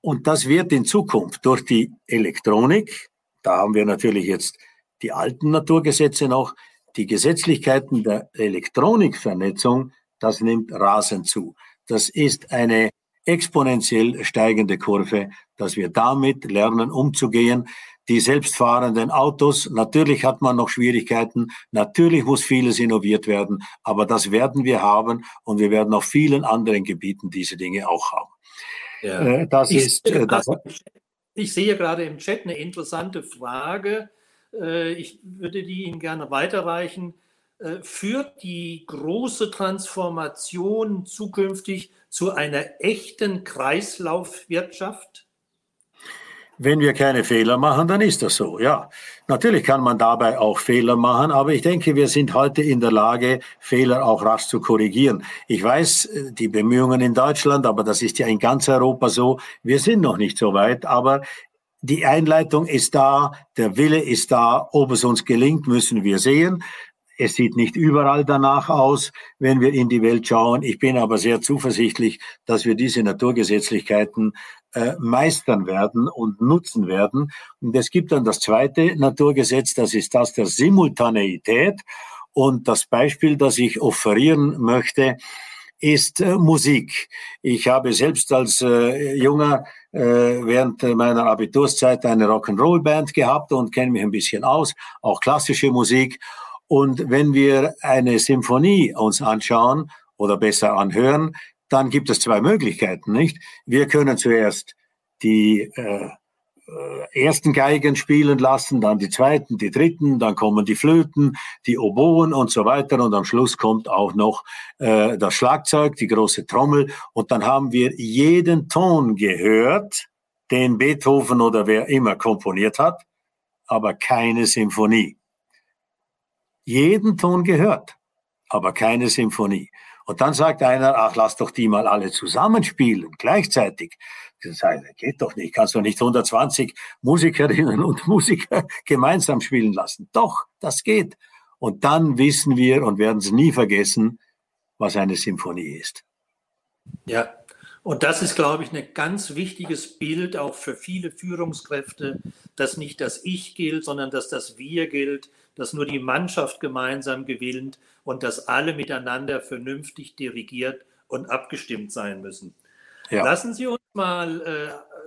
Und das wird in Zukunft durch die Elektronik, da haben wir natürlich jetzt die alten Naturgesetze noch, die Gesetzlichkeiten der Elektronikvernetzung, das nimmt rasend zu. Das ist eine exponentiell steigende Kurve, dass wir damit lernen umzugehen. Die selbstfahrenden Autos, natürlich hat man noch Schwierigkeiten, natürlich muss vieles innoviert werden, aber das werden wir haben und wir werden auf vielen anderen Gebieten diese Dinge auch haben. Ja. Äh, das ich, ist, äh, das, ich sehe gerade im Chat eine interessante Frage. Äh, ich würde die Ihnen gerne weiterreichen. Führt die große Transformation zukünftig zu einer echten Kreislaufwirtschaft? Wenn wir keine Fehler machen, dann ist das so, ja. Natürlich kann man dabei auch Fehler machen, aber ich denke, wir sind heute in der Lage, Fehler auch rasch zu korrigieren. Ich weiß, äh, die Bemühungen in Deutschland, aber das ist ja in ganz Europa so, wir sind noch nicht so weit, aber die Einleitung ist da, der Wille ist da, ob es uns gelingt, müssen wir sehen. Es sieht nicht überall danach aus, wenn wir in die Welt schauen. Ich bin aber sehr zuversichtlich, dass wir diese Naturgesetzlichkeiten äh, meistern werden und nutzen werden. Und es gibt dann das zweite Naturgesetz, das ist das der Simultaneität. Und das Beispiel, das ich offerieren möchte, ist äh, Musik. Ich habe selbst als äh, junger äh, während meiner Abiturszeit eine Rock'n'Roll-Band gehabt und kenne mich ein bisschen aus, auch klassische Musik. Und wenn wir eine Symphonie uns anschauen oder besser anhören, dann gibt es zwei Möglichkeiten, nicht? Wir können zuerst die äh, äh, ersten Geigen spielen lassen, dann die zweiten, die dritten, dann kommen die Flöten, die Oboen und so weiter und am Schluss kommt auch noch äh, das Schlagzeug, die große Trommel und dann haben wir jeden Ton gehört, den Beethoven oder wer immer komponiert hat, aber keine Symphonie jeden Ton gehört, aber keine Symphonie. Und dann sagt einer, ach, lass doch die mal alle zusammenspielen, gleichzeitig. Das geht doch nicht, kannst du nicht 120 Musikerinnen und Musiker [LAUGHS] gemeinsam spielen lassen. Doch, das geht. Und dann wissen wir und werden es nie vergessen, was eine Symphonie ist. Ja, und das ist, glaube ich, ein ganz wichtiges Bild auch für viele Führungskräfte, dass nicht das Ich gilt, sondern dass das Wir gilt, dass nur die Mannschaft gemeinsam gewinnt und dass alle miteinander vernünftig dirigiert und abgestimmt sein müssen. Ja. Lassen Sie uns mal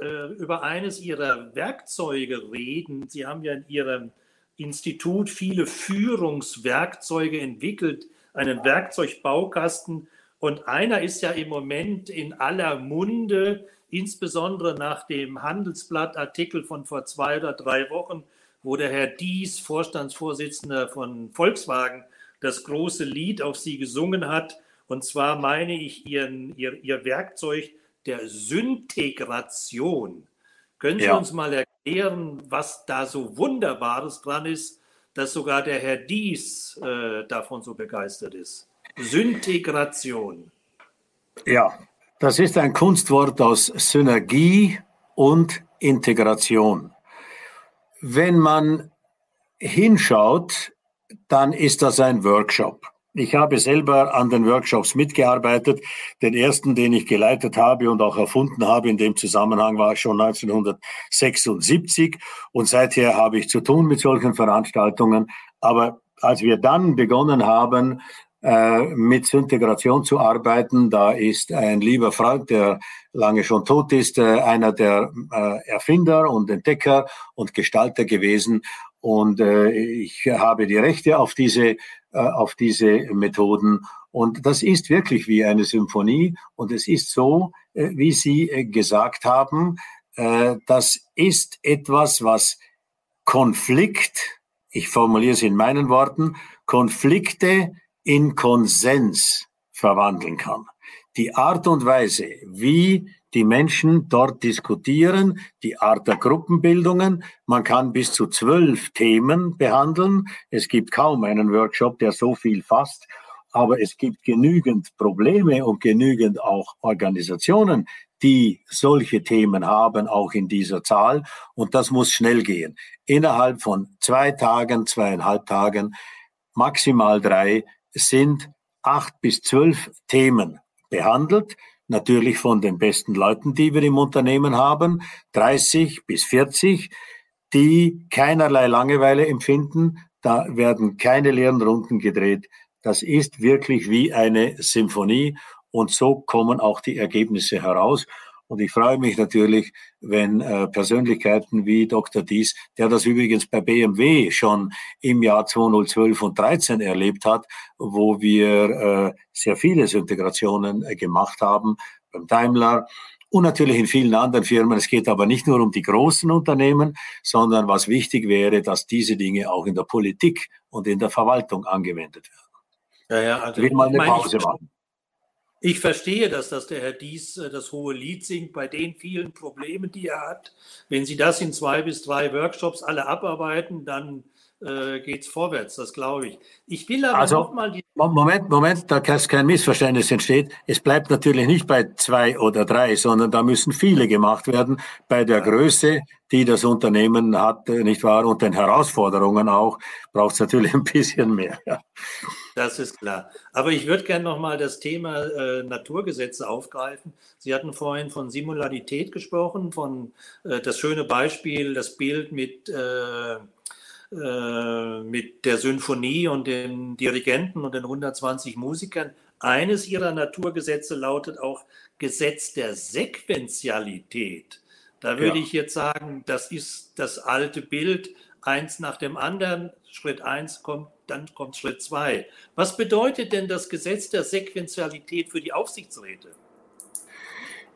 äh, äh, über eines Ihrer Werkzeuge reden. Sie haben ja in Ihrem Institut viele Führungswerkzeuge entwickelt, einen Werkzeugbaukasten. Und einer ist ja im Moment in aller Munde, insbesondere nach dem Handelsblattartikel von vor zwei oder drei Wochen wo der Herr Dies, Vorstandsvorsitzender von Volkswagen, das große Lied auf Sie gesungen hat. Und zwar meine ich Ihren, Ihr, Ihr Werkzeug der Syntegration. Können Sie ja. uns mal erklären, was da so Wunderbares dran ist, dass sogar der Herr Dies äh, davon so begeistert ist? Syntegration. Ja, das ist ein Kunstwort aus Synergie und Integration. Wenn man hinschaut, dann ist das ein Workshop. Ich habe selber an den Workshops mitgearbeitet. Den ersten, den ich geleitet habe und auch erfunden habe in dem Zusammenhang, war schon 1976. Und seither habe ich zu tun mit solchen Veranstaltungen. Aber als wir dann begonnen haben, mit Syntegration zu arbeiten. Da ist ein lieber Freund, der lange schon tot ist, äh, einer der äh, Erfinder und Entdecker und Gestalter gewesen. Und ich habe die Rechte auf diese, auf diese Methoden. Und das ist wirklich wie eine Symphonie. Und es ist so, äh, wie Sie äh, gesagt haben, äh, das ist etwas, was Konflikt, ich formuliere es in meinen Worten, Konflikte in Konsens verwandeln kann. Die Art und Weise, wie die Menschen dort diskutieren, die Art der Gruppenbildungen. Man kann bis zu zwölf Themen behandeln. Es gibt kaum einen Workshop, der so viel fasst. Aber es gibt genügend Probleme und genügend auch Organisationen, die solche Themen haben, auch in dieser Zahl. Und das muss schnell gehen. Innerhalb von zwei Tagen, zweieinhalb Tagen, maximal drei, sind acht bis zwölf Themen behandelt natürlich von den besten Leuten, die wir im Unternehmen haben, 30 bis 40, die keinerlei Langeweile empfinden. Da werden keine leeren Runden gedreht. Das ist wirklich wie eine Symphonie und so kommen auch die Ergebnisse heraus. Und ich freue mich natürlich, wenn äh, Persönlichkeiten wie Dr. Dies, der das übrigens bei BMW schon im Jahr 2012 und 13 erlebt hat, wo wir äh, sehr viele Integrationen äh, gemacht haben, beim Daimler und natürlich in vielen anderen Firmen. Es geht aber nicht nur um die großen Unternehmen, sondern was wichtig wäre, dass diese Dinge auch in der Politik und in der Verwaltung angewendet werden. Ja, ja, also ich will mal eine Pause machen. Ich verstehe, dass das der Herr Dies äh, das hohe Lied singt bei den vielen Problemen, die er hat. Wenn Sie das in zwei bis drei Workshops alle abarbeiten, dann äh, geht es vorwärts, das glaube ich. Ich will aber also, nochmal die. Moment, Moment, da kein Missverständnis entsteht. Es bleibt natürlich nicht bei zwei oder drei, sondern da müssen viele gemacht werden bei der Größe, die das Unternehmen hat, äh, nicht wahr? Und den Herausforderungen auch, braucht es natürlich ein bisschen mehr. Ja. Das ist klar. Aber ich würde gerne nochmal das Thema äh, Naturgesetze aufgreifen. Sie hatten vorhin von Simularität gesprochen, von äh, das schöne Beispiel, das Bild mit äh, mit der Symphonie und den Dirigenten und den 120 Musikern. Eines ihrer Naturgesetze lautet auch Gesetz der Sequenzialität. Da würde ja. ich jetzt sagen, das ist das alte Bild, eins nach dem anderen. Schritt eins kommt, dann kommt Schritt zwei. Was bedeutet denn das Gesetz der Sequenzialität für die Aufsichtsräte?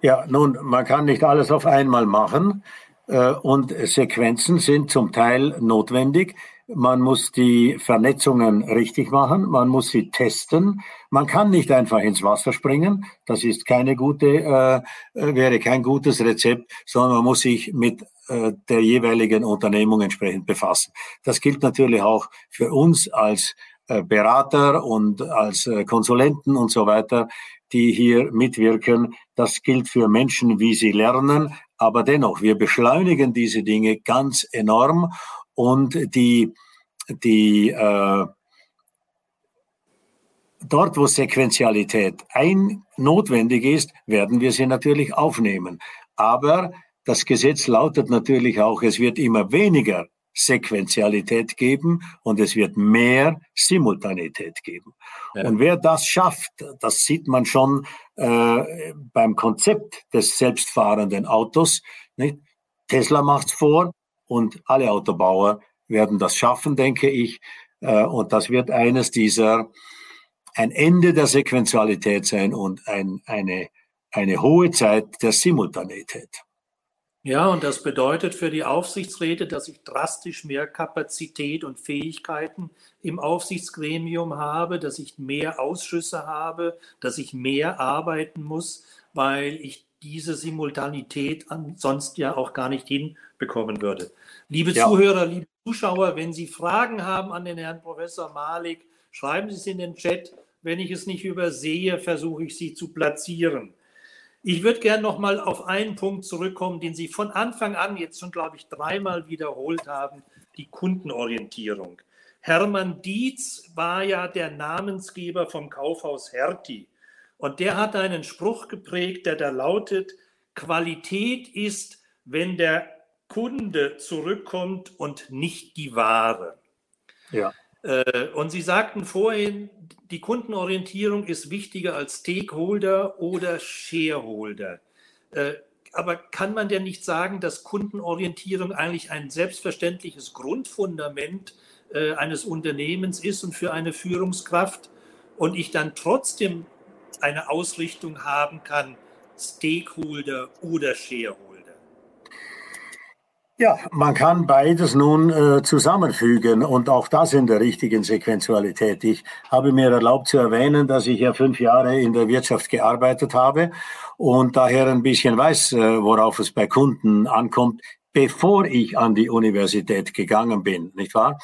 Ja, nun, man kann nicht alles auf einmal machen. Äh, und Sequenzen sind zum Teil notwendig. Man muss die Vernetzungen richtig machen, man muss sie testen. Man kann nicht einfach ins Wasser springen. Das ist keine gute, äh, wäre kein gutes Rezept, sondern man muss sich mit äh, der jeweiligen Unternehmung entsprechend befassen. Das gilt natürlich auch für uns als äh, Berater und als äh, Konsulenten und so weiter, die hier mitwirken. Das gilt für Menschen, wie sie lernen, aber dennoch, wir beschleunigen diese Dinge ganz enorm und die, die äh, dort, wo Sequenzialität ein notwendig ist, werden wir sie natürlich aufnehmen. Aber das Gesetz lautet natürlich auch, es wird immer weniger Sequenzialität geben und es wird mehr Simultanität geben. Ja. Und wer das schafft, das sieht man schon äh, beim Konzept des selbstfahrenden Autos. Nicht? Tesla macht's vor und alle Autobauer werden das schaffen, denke ich. Äh, und das wird eines dieser ein Ende der Sequenzialität sein und ein, eine, eine hohe Zeit der Simultanität. Ja, und das bedeutet für die Aufsichtsräte, dass ich drastisch mehr Kapazität und Fähigkeiten im Aufsichtsgremium habe, dass ich mehr Ausschüsse habe, dass ich mehr arbeiten muss, weil ich diese Simultanität sonst ja auch gar nicht hinbekommen würde. Liebe ja. Zuhörer, liebe Zuschauer, wenn Sie Fragen haben an den Herrn Professor Malik, schreiben Sie es in den Chat. Wenn ich es nicht übersehe, versuche ich sie zu platzieren. Ich würde gerne noch mal auf einen Punkt zurückkommen, den Sie von Anfang an jetzt schon, glaube ich, dreimal wiederholt haben, die Kundenorientierung. Hermann Dietz war ja der Namensgeber vom Kaufhaus Hertie. Und der hat einen Spruch geprägt, der da lautet, Qualität ist, wenn der Kunde zurückkommt und nicht die Ware. Ja. Äh, und Sie sagten vorhin, die Kundenorientierung ist wichtiger als Stakeholder oder Shareholder. Äh, aber kann man denn nicht sagen, dass Kundenorientierung eigentlich ein selbstverständliches Grundfundament äh, eines Unternehmens ist und für eine Führungskraft? und ich dann trotzdem eine Ausrichtung haben kann, Stakeholder oder Shareholder? Ja, man kann beides nun äh, zusammenfügen und auch das in der richtigen Sequenzualität. Ich habe mir erlaubt zu erwähnen, dass ich ja fünf Jahre in der Wirtschaft gearbeitet habe und daher ein bisschen weiß, äh, worauf es bei Kunden ankommt, bevor ich an die Universität gegangen bin, nicht wahr?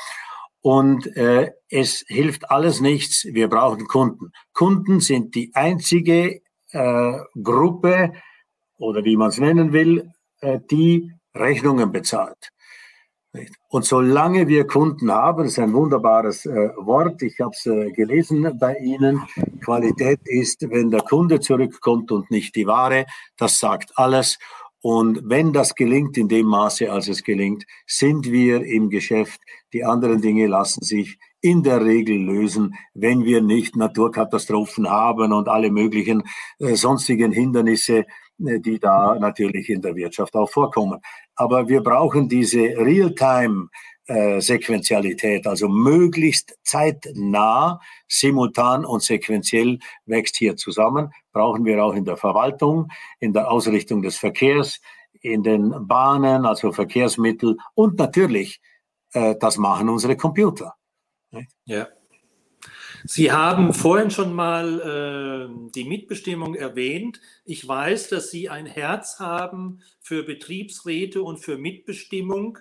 Und äh, es hilft alles nichts. Wir brauchen Kunden. Kunden sind die einzige äh, Gruppe oder wie man es nennen will, äh, die Rechnungen bezahlt. Und solange wir Kunden haben, das ist ein wunderbares äh, Wort, ich habe es äh, gelesen bei Ihnen, Qualität ist, wenn der Kunde zurückkommt und nicht die Ware, das sagt alles. Und wenn das gelingt in dem Maße, als es gelingt, sind wir im Geschäft. Die anderen Dinge lassen sich in der Regel lösen, wenn wir nicht Naturkatastrophen haben und alle möglichen äh, sonstigen Hindernisse, äh, die da natürlich in der Wirtschaft auch vorkommen. Aber wir brauchen diese Real-Time äh, also möglichst zeitnah, simultan und sequenziell wächst hier zusammen, brauchen wir auch in der Verwaltung, in der Ausrichtung des Verkehrs, in den Bahnen, also Verkehrsmittel und natürlich, äh, das machen unsere Computer. Ja. Sie haben vorhin schon mal äh, die Mitbestimmung erwähnt. Ich weiß, dass Sie ein Herz haben für Betriebsräte und für Mitbestimmung.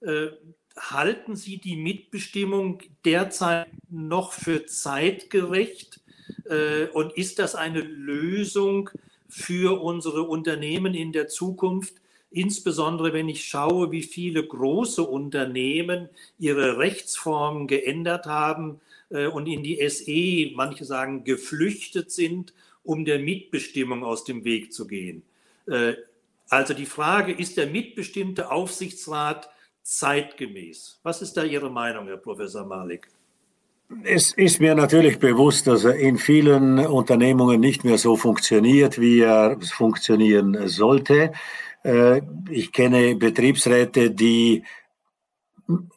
Äh, halten Sie die Mitbestimmung derzeit noch für zeitgerecht? Äh, und ist das eine Lösung für unsere Unternehmen in der Zukunft? Insbesondere wenn ich schaue, wie viele große Unternehmen ihre Rechtsformen geändert haben und in die SE, manche sagen, geflüchtet sind, um der Mitbestimmung aus dem Weg zu gehen. Äh, also die Frage, ist der mitbestimmte Aufsichtsrat zeitgemäß? Was ist da Ihre Meinung, Herr Professor Malik? Es ist mir natürlich bewusst, dass er in vielen Unternehmungen nicht mehr so funktioniert, wie er funktionieren sollte. Äh, ich kenne Betriebsräte, die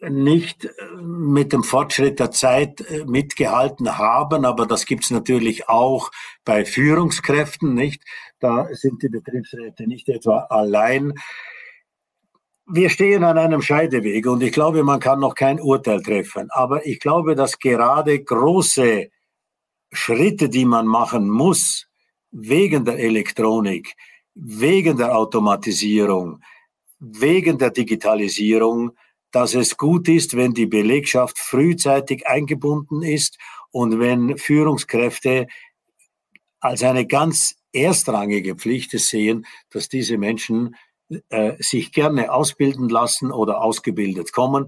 nicht mit dem Fortschritt der Zeit äh, mitgehalten haben, aber das gibt es natürlich auch bei Führungskräften, nicht? Da sind die Betriebsräte nicht etwa allein. Wir stehen an einem Scheideweg und ich glaube, man kann noch kein Urteil treffen. Aber ich glaube, dass gerade große Schritte, die man machen muss, wegen der Elektronik, wegen der Automatisierung, wegen der Digitalisierung, dass es gut ist, wenn die Belegschaft frühzeitig eingebunden ist und wenn Führungskräfte als eine ganz erstrangige Pflicht sehen, dass diese Menschen äh, sich gerne ausbilden lassen oder ausgebildet kommen.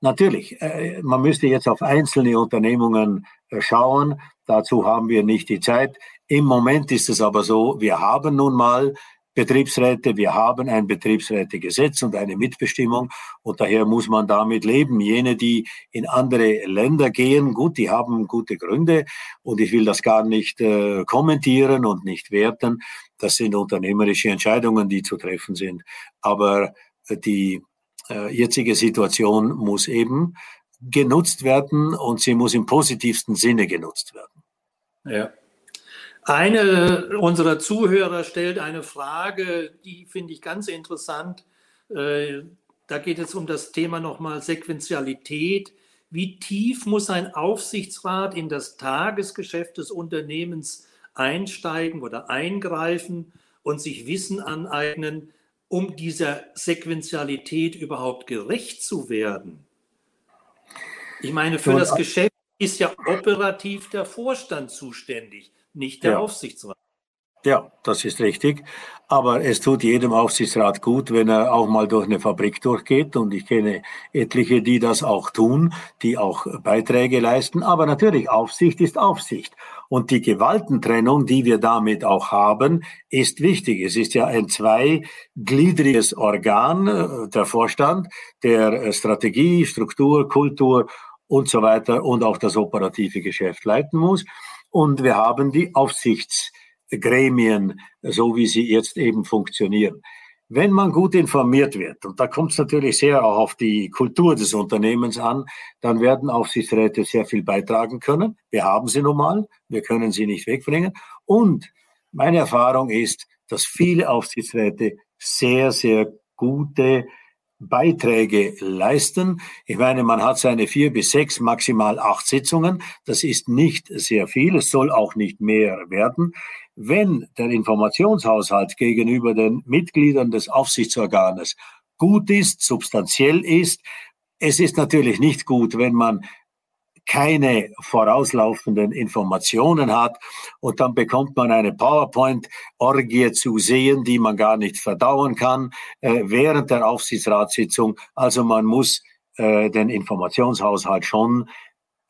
Natürlich, äh, man müsste jetzt auf einzelne Unternehmungen äh, schauen. Dazu haben wir nicht die Zeit. Im Moment ist es aber so, wir haben nun mal Betriebsräte, wir haben ein Betriebsrätegesetz und eine Mitbestimmung und daher muss man damit leben. Jene, die in andere Länder gehen, gut, die haben gute Gründe und ich will das gar nicht äh, kommentieren und nicht werten. Das sind unternehmerische Entscheidungen, die zu treffen sind. Aber äh, die äh, jetzige Situation muss eben genutzt werden und sie muss im positivsten Sinne genutzt werden. Ja. Eine unserer Zuhörer stellt eine Frage, die finde ich ganz interessant. Äh, da geht es um das Thema nochmal Sequenzialität. Wie tief muss ein Aufsichtsrat in das Tagesgeschäft des Unternehmens einsteigen oder eingreifen und sich Wissen aneignen, um dieser Sequenzialität überhaupt gerecht zu werden? Ich meine, für das Geschäft ist ja operativ der Vorstand zuständig nicht der ja. Aufsichtsrat. Ja, das ist richtig. Aber es tut jedem Aufsichtsrat gut, wenn er auch mal durch eine Fabrik durchgeht. Und ich kenne etliche, die das auch tun, die auch Beiträge leisten. Aber natürlich, Aufsicht ist Aufsicht. Und die Gewaltentrennung, die wir damit auch haben, ist wichtig. Es ist ja ein zweigliedriges Organ, äh, der Vorstand, der äh, Strategie, Struktur, Kultur und so weiter und auch das operative Geschäft leiten muss. Und wir haben die Aufsichtsgremien, so wie sie jetzt eben funktionieren. Wenn man gut informiert wird, und da kommt es natürlich sehr auch auf die Kultur des Unternehmens an, dann werden Aufsichtsräte sehr viel beitragen können. Wir haben sie nun mal, wir können sie nicht wegbringen. Und meine Erfahrung ist, dass viele Aufsichtsräte sehr, sehr gute Beiträge leisten. Ich meine, man hat seine vier bis sechs, maximal acht Sitzungen. Das ist nicht sehr viel. Es soll auch nicht mehr werden wenn der Informationshaushalt gegenüber den Mitgliedern des Aufsichtsorganes gut ist, substanziell ist, es ist natürlich nicht gut, wenn man keine vorauslaufenden Informationen hat und dann bekommt man eine PowerPoint-Orgie zu sehen, die man gar nicht verdauen kann äh, während der Aufsichtsratssitzung. Also man muss äh, den Informationshaushalt schon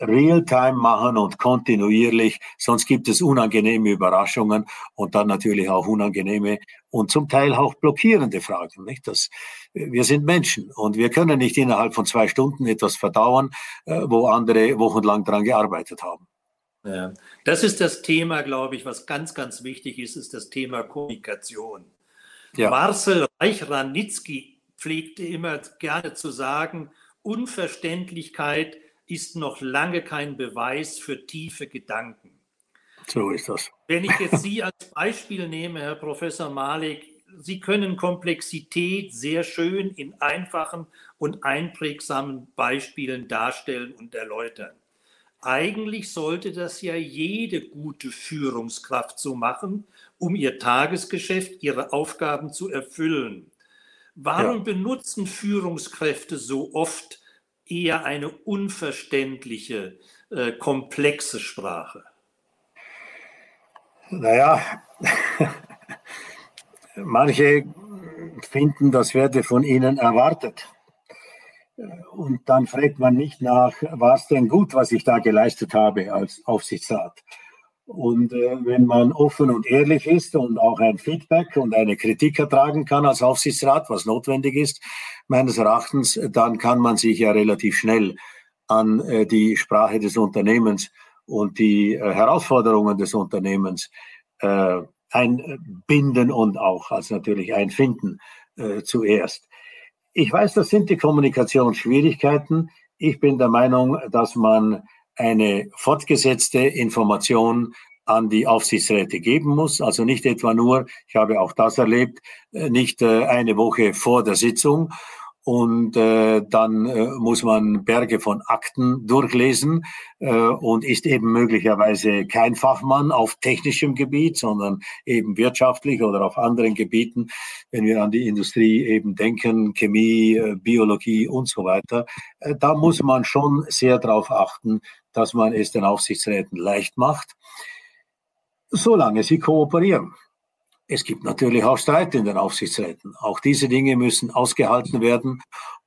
real-time machen und kontinuierlich, sonst gibt es unangenehme Überraschungen und dann natürlich auch unangenehme und zum Teil auch blockierende Fragen. Nicht? Das, wir sind Menschen und wir können nicht innerhalb von zwei Stunden etwas verdauern, äh, wo andere wochenlang dran gearbeitet haben. Ja, das ist das Thema, glaube ich, was ganz, ganz wichtig ist, ist das Thema Kommunikation. Ja. Marcel Reich-Ranitzky pflegte immer gerne zu sagen, Unverständlichkeit ist noch lange kein Beweis für tiefe Gedanken. So ist das. Wenn ich jetzt Sie als Beispiel nehme, Herr Professor Malik, Sie können Komplexität sehr schön in einfachen und einprägsamen Beispielen darstellen und erläutern. Eigentlich sollte das ja jede gute Führungskraft so machen, um ihr Tagesgeschäft, ihre Aufgaben zu erfüllen. Warum ja. benutzen Führungskräfte so oft eher eine unverständliche, äh, komplexe Sprache? Naja, [LAUGHS] manche finden, das werde von ihnen erwartet. Und dann fragt man nicht nach, war es denn gut, was ich da geleistet habe als Aufsichtsrat? Und äh, wenn man offen und ehrlich ist und auch ein Feedback und eine Kritik ertragen kann als Aufsichtsrat, was notwendig ist, meines Erachtens, dann kann man sich ja relativ schnell an äh, die Sprache des Unternehmens und die äh, Herausforderungen des Unternehmens äh, einbinden und auch als natürlich einfinden äh, zuerst. Ich weiß, das sind die Kommunikationsschwierigkeiten. Ich bin der Meinung, dass man eine fortgesetzte Information an die Aufsichtsräte geben muss. Also nicht etwa nur, ich habe auch das erlebt, äh, nicht äh, eine Woche vor der Sitzung und äh, dann äh, muss man Berge von Akten durchlesen äh, und ist eben möglicherweise kein Fachmann auf technischem Gebiet, sondern eben wirtschaftlich oder auf anderen Gebieten, wenn wir an die Industrie eben denken, Chemie, äh, Biologie und so weiter. Äh, da muss man schon sehr darauf achten, dass man es den Aufsichtsräten leicht macht, solange sie kooperieren. Es gibt natürlich auch Streit in den Aufsichtsräten. Auch diese Dinge müssen ausgehalten werden.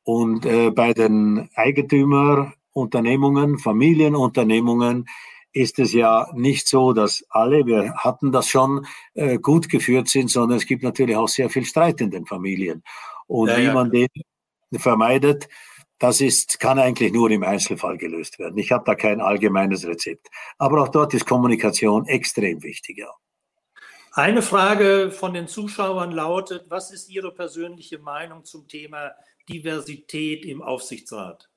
Und äh, bei den Eigentümerunternehmungen, Familienunternehmungen ist es ja nicht so, dass alle, wir hatten das schon, äh, gut geführt sind, sondern es gibt natürlich auch sehr viel Streit in den Familien. Und ja, wie ja. man den vermeidet, das ist, kann eigentlich nur im Einzelfall gelöst werden. Ich habe da kein allgemeines Rezept. Aber auch dort ist Kommunikation extrem wichtig. Ja. Eine Frage von den Zuschauern lautet, was ist Ihre persönliche Meinung zum Thema Diversität im Aufsichtsrat?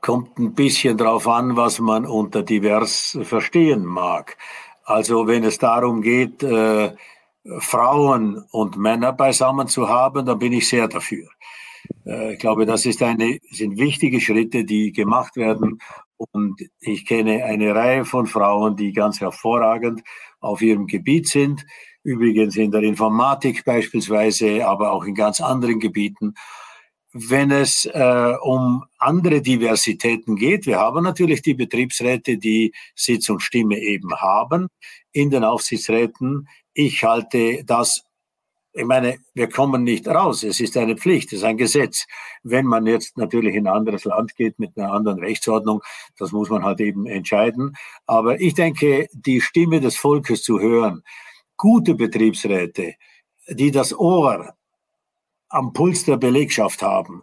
Kommt ein bisschen drauf an, was man unter divers verstehen mag. Also wenn es darum geht, äh, Frauen und Männer beisammen zu haben, dann bin ich sehr dafür. Äh, ich glaube, das ist eine, sind wichtige Schritte, die gemacht werden. Und ich kenne eine Reihe von Frauen, die ganz hervorragend auf ihrem Gebiet sind. Übrigens in der Informatik beispielsweise, aber auch in ganz anderen Gebieten. Wenn es äh, um andere Diversitäten geht, wir haben natürlich die Betriebsräte, die Sitz und Stimme eben haben in den Aufsichtsräten. Ich halte das ich meine, wir kommen nicht raus. Es ist eine Pflicht, es ist ein Gesetz. Wenn man jetzt natürlich in ein anderes Land geht mit einer anderen Rechtsordnung, das muss man halt eben entscheiden. Aber ich denke, die Stimme des Volkes zu hören, gute Betriebsräte, die das Ohr am Puls der Belegschaft haben,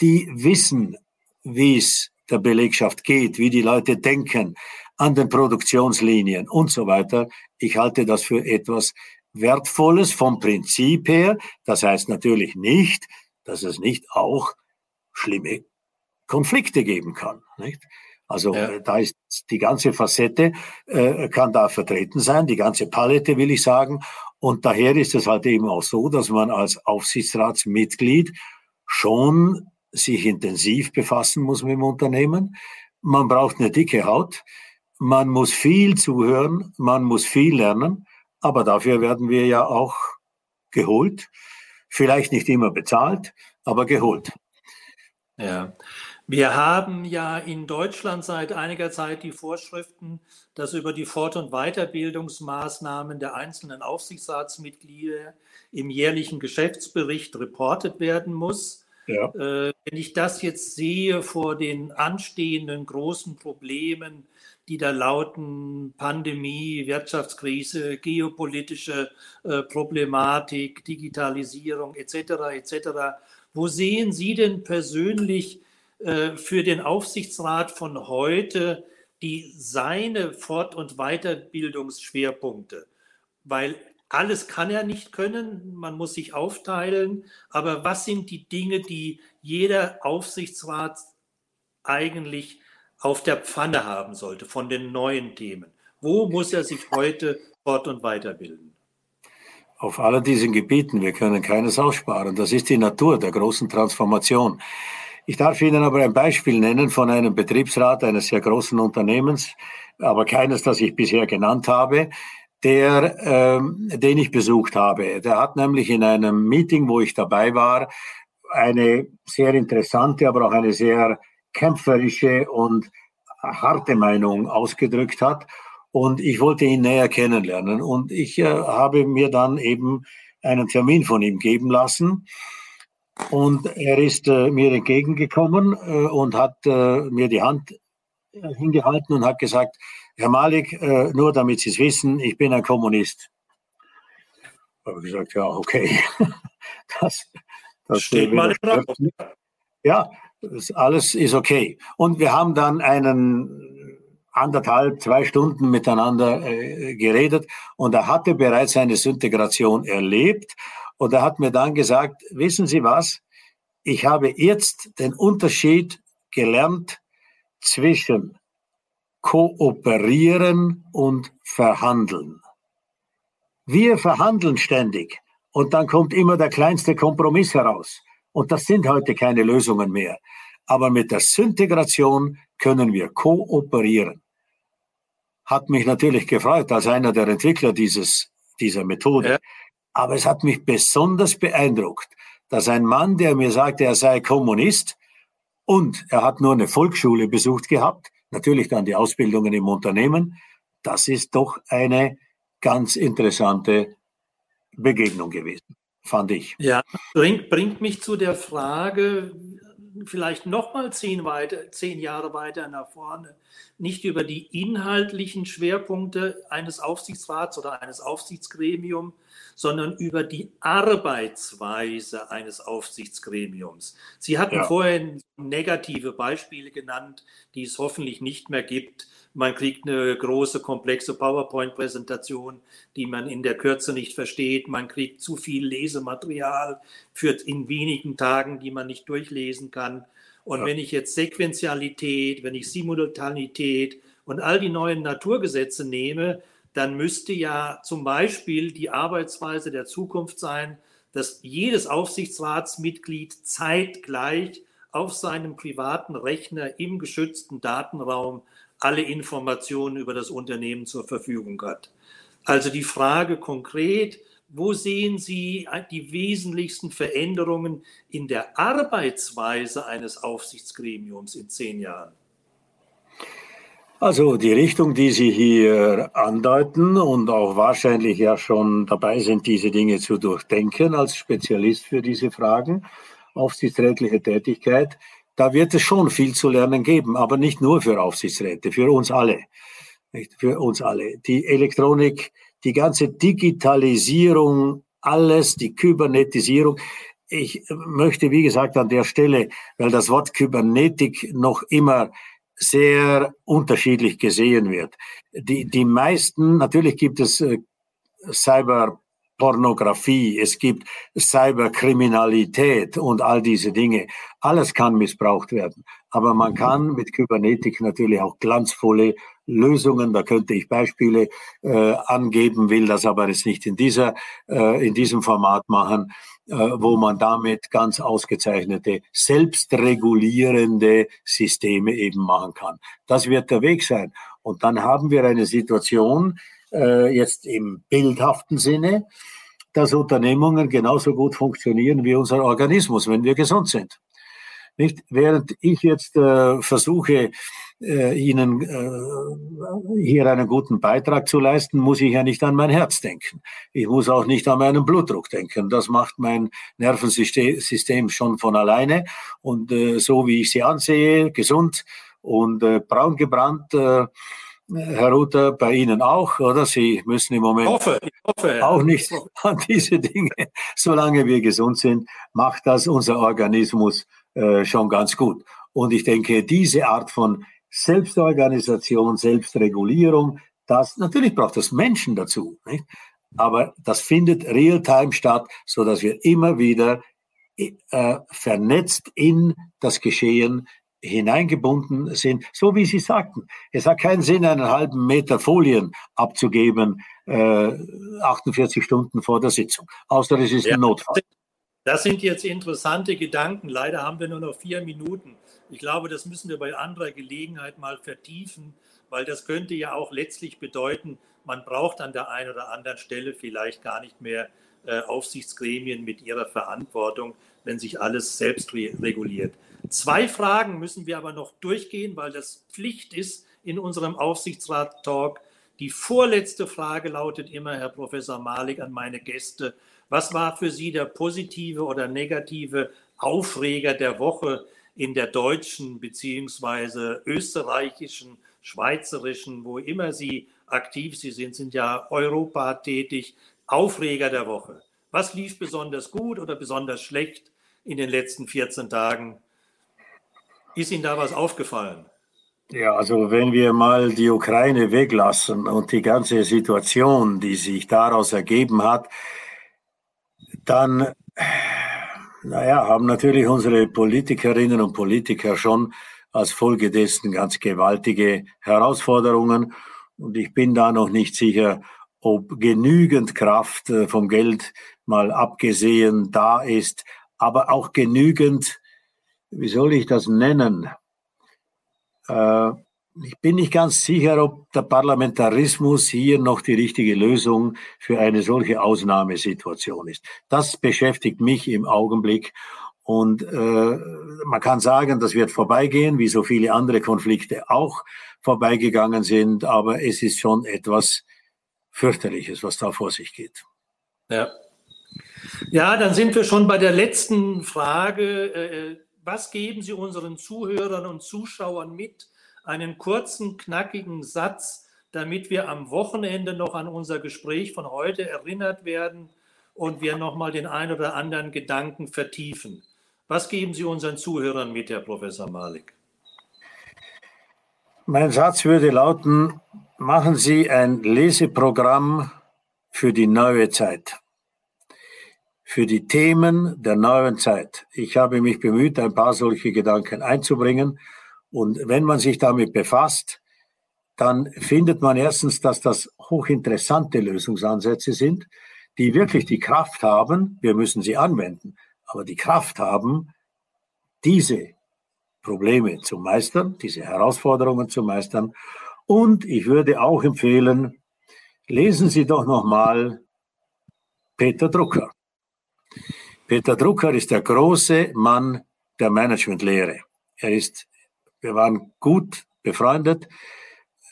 die wissen, wie es der Belegschaft geht, wie die Leute denken, an den Produktionslinien und so weiter. Ich halte das für etwas Wertvolles vom Prinzip her. Das heißt natürlich nicht, dass es nicht auch schlimme Konflikte geben kann. Nicht? Also ja. Äh, da ist die ganze Facette äh, kann da vertreten sein, die ganze Palette will ich sagen. Und daher ist es halt eben auch so, dass man als Aufsichtsratsmitglied schon sich intensiv befassen muss mit dem Unternehmen. Man braucht eine dicke Haut. Man muss viel zuhören. Man muss viel lernen. Aber dafür werden wir ja auch geholt. Vielleicht nicht immer bezahlt, aber geholt. Ja. Wir haben ja in Deutschland seit einiger Zeit die Vorschriften, dass über die Fort- und Weiterbildungsmaßnahmen der einzelnen Aufsichtsratsmitglieder im jährlichen Geschäftsbericht reportet werden muss. Ja. Äh, wenn ich das jetzt sehe vor den anstehenden großen Problemen, die da lauten Pandemie, Wirtschaftskrise, geopolitische äh, Problematik, Digitalisierung etc. etc. Wo sehen Sie denn persönlich äh, für den Aufsichtsrat von heute die seine Fort- und Weiterbildungsschwerpunkte? Weil alles kann er nicht können, man muss sich aufteilen, aber was sind die Dinge, die jeder Aufsichtsrat eigentlich auf der Pfanne haben sollte von den neuen Themen? Wo muss er sich heute fort- und weiterbilden? Auf allen diesen Gebieten, wir können keines aussparen. Das ist die Natur der großen Transformation. Ich darf Ihnen aber ein Beispiel nennen von einem Betriebsrat eines sehr großen Unternehmens, aber keines, das ich bisher genannt habe, der, ähm, den ich besucht habe. Der hat nämlich in einem Meeting, wo ich dabei war, eine sehr interessante, aber auch eine sehr kämpferische und harte Meinung ausgedrückt hat. Und ich wollte ihn näher kennenlernen. Und ich äh, habe mir dann eben einen Termin von ihm geben lassen. Und er ist äh, mir entgegengekommen äh, und hat äh, mir die Hand äh, hingehalten und hat gesagt, Herr Malik, äh, nur damit Sie es wissen, ich bin ein Kommunist. Ich habe gesagt, ja, okay. [LAUGHS] das, das steht mal im Ja, das alles ist okay. Und wir haben dann einen anderthalb, zwei Stunden miteinander äh, geredet und er hatte bereits eine Syntegration erlebt und er hat mir dann gesagt, wissen Sie was, ich habe jetzt den Unterschied gelernt zwischen kooperieren und verhandeln. Wir verhandeln ständig und dann kommt immer der kleinste Kompromiss heraus. Und das sind heute keine Lösungen mehr. Aber mit der Syntegration können wir kooperieren. Hat mich natürlich gefreut als einer der Entwickler dieses, dieser Methode. Ja. Aber es hat mich besonders beeindruckt, dass ein Mann, der mir sagte, er sei Kommunist und er hat nur eine Volksschule besucht gehabt, natürlich dann die Ausbildungen im Unternehmen, das ist doch eine ganz interessante Begegnung gewesen, fand ich. Ja, bringt, bringt mich zu der Frage, vielleicht noch mal zehn, weiter, zehn Jahre weiter nach vorne, nicht über die inhaltlichen Schwerpunkte eines Aufsichtsrats oder eines Aufsichtsgremiums, sondern über die Arbeitsweise eines Aufsichtsgremiums. Sie hatten ja. vorhin negative Beispiele genannt, die es hoffentlich nicht mehr gibt. Man kriegt eine große, komplexe PowerPoint-Präsentation, die man in der Kürze nicht versteht. Man kriegt zu viel Lesematerial, führt in wenigen Tagen, die man nicht durchlesen kann. Und ja. wenn ich jetzt Sequenzialität, wenn ich Simultanität und all die neuen Naturgesetze nehme, dann müsste ja zum Beispiel die Arbeitsweise der Zukunft sein, dass jedes Aufsichtsratsmitglied zeitgleich auf seinem privaten Rechner im geschützten Datenraum alle Informationen über das Unternehmen zur Verfügung hat. Also die Frage konkret, wo sehen Sie die wesentlichsten Veränderungen in der Arbeitsweise eines Aufsichtsgremiums in zehn Jahren? Also die Richtung, die Sie hier andeuten und auch wahrscheinlich ja schon dabei sind, diese Dinge zu durchdenken als Spezialist für diese Fragen, aufsichtsrätliche Tätigkeit, da wird es schon viel zu lernen geben, aber nicht nur für Aufsichtsräte, für uns alle. Nicht? Für uns alle. Die Elektronik, die ganze Digitalisierung, alles, die Kybernetisierung. Ich möchte, wie gesagt, an der Stelle, weil das Wort Kybernetik noch immer sehr unterschiedlich gesehen wird. Die, die meisten, natürlich gibt es äh, Cyber Pornografie, es gibt Cyberkriminalität und all diese Dinge. Alles kann missbraucht werden. Aber man kann mit Kybernetik natürlich auch glanzvolle Lösungen, da könnte ich Beispiele äh, angeben, will das aber jetzt nicht in, dieser, äh, in diesem Format machen, wo man damit ganz ausgezeichnete, selbstregulierende Systeme eben machen kann. Das wird der Weg sein. Und dann haben wir eine Situation, äh, jetzt im bildhaften Sinne, dass Unternehmungen genauso gut funktionieren wie unser Organismus, wenn wir gesund sind. Nicht? Während ich jetzt äh, versuche, äh, Ihnen äh, hier einen guten Beitrag zu leisten, muss ich ja nicht an mein Herz denken. Ich muss auch nicht an meinen Blutdruck denken. Das macht mein Nervensystem schon von alleine. Und äh, so wie ich Sie ansehe, gesund und äh, braun gebrannt, äh, Herr Ruther, bei Ihnen auch, oder? Sie müssen im Moment hoffe, hoffe, auch nicht [LAUGHS] an diese Dinge. Solange wir gesund sind, macht das unser Organismus äh, schon ganz gut. Und ich denke, diese Art von Selbstorganisation, Selbstregulierung, das natürlich braucht das Menschen dazu, nicht? aber das findet real-time statt, so dass wir immer wieder äh, vernetzt in das Geschehen hineingebunden sind, so wie Sie sagten. Es hat keinen Sinn, einen halben Meter Folien abzugeben, äh, 48 Stunden vor der Sitzung, außer es ist ja, ein Notfall. Das sind jetzt interessante Gedanken. Leider haben wir nur noch vier Minuten. Ich glaube, das müssen wir bei anderer Gelegenheit mal vertiefen, weil das könnte ja auch letztlich bedeuten, man braucht an der einen oder anderen Stelle vielleicht gar nicht mehr äh, Aufsichtsgremien mit ihrer Verantwortung, wenn sich alles selbst re reguliert. Zwei Fragen müssen wir aber noch durchgehen, weil das Pflicht ist in unserem Aufsichtsrat-Talk. Die vorletzte Frage lautet immer, Herr Professor Malik, an meine Gäste. Was war für Sie der positive oder negative Aufreger der Woche in der deutschen beziehungsweise österreichischen, schweizerischen, wo immer Sie aktiv Sie sind, sind ja Europa tätig, Aufreger der Woche. Was lief besonders gut oder besonders schlecht in den letzten 14 Tagen ist Ihnen da was aufgefallen? Ja, also wenn wir mal die Ukraine weglassen und die ganze Situation, die sich daraus ergeben hat, dann, naja, haben natürlich unsere Politikerinnen und Politiker schon als Folge dessen ganz gewaltige Herausforderungen. Und ich bin da noch nicht sicher, ob genügend Kraft äh, vom Geld mal abgesehen da ist, aber auch genügend wie soll ich das nennen? Äh, ich bin nicht ganz sicher, ob der Parlamentarismus hier noch die richtige Lösung für eine solche Ausnahmesituation ist. Das beschäftigt mich im Augenblick. Und äh, man kann sagen, das wird vorbeigehen, wie so viele andere Konflikte auch vorbeigegangen sind. Aber es ist schon etwas fürchterliches, was da vor sich geht. Ja. Ja, dann sind wir schon bei der letzten Frage. Äh, was geben Sie unseren Zuhörern und Zuschauern mit? Einen kurzen, knackigen Satz, damit wir am Wochenende noch an unser Gespräch von heute erinnert werden und wir nochmal den ein oder anderen Gedanken vertiefen. Was geben Sie unseren Zuhörern mit, Herr Professor Malik? Mein Satz würde lauten, machen Sie ein Leseprogramm für die neue Zeit für die Themen der neuen Zeit. Ich habe mich bemüht, ein paar solche Gedanken einzubringen. Und wenn man sich damit befasst, dann findet man erstens, dass das hochinteressante Lösungsansätze sind, die wirklich die Kraft haben, wir müssen sie anwenden, aber die Kraft haben, diese Probleme zu meistern, diese Herausforderungen zu meistern. Und ich würde auch empfehlen, lesen Sie doch nochmal Peter Drucker. Peter Drucker ist der große Mann der Managementlehre. Er ist, wir waren gut befreundet.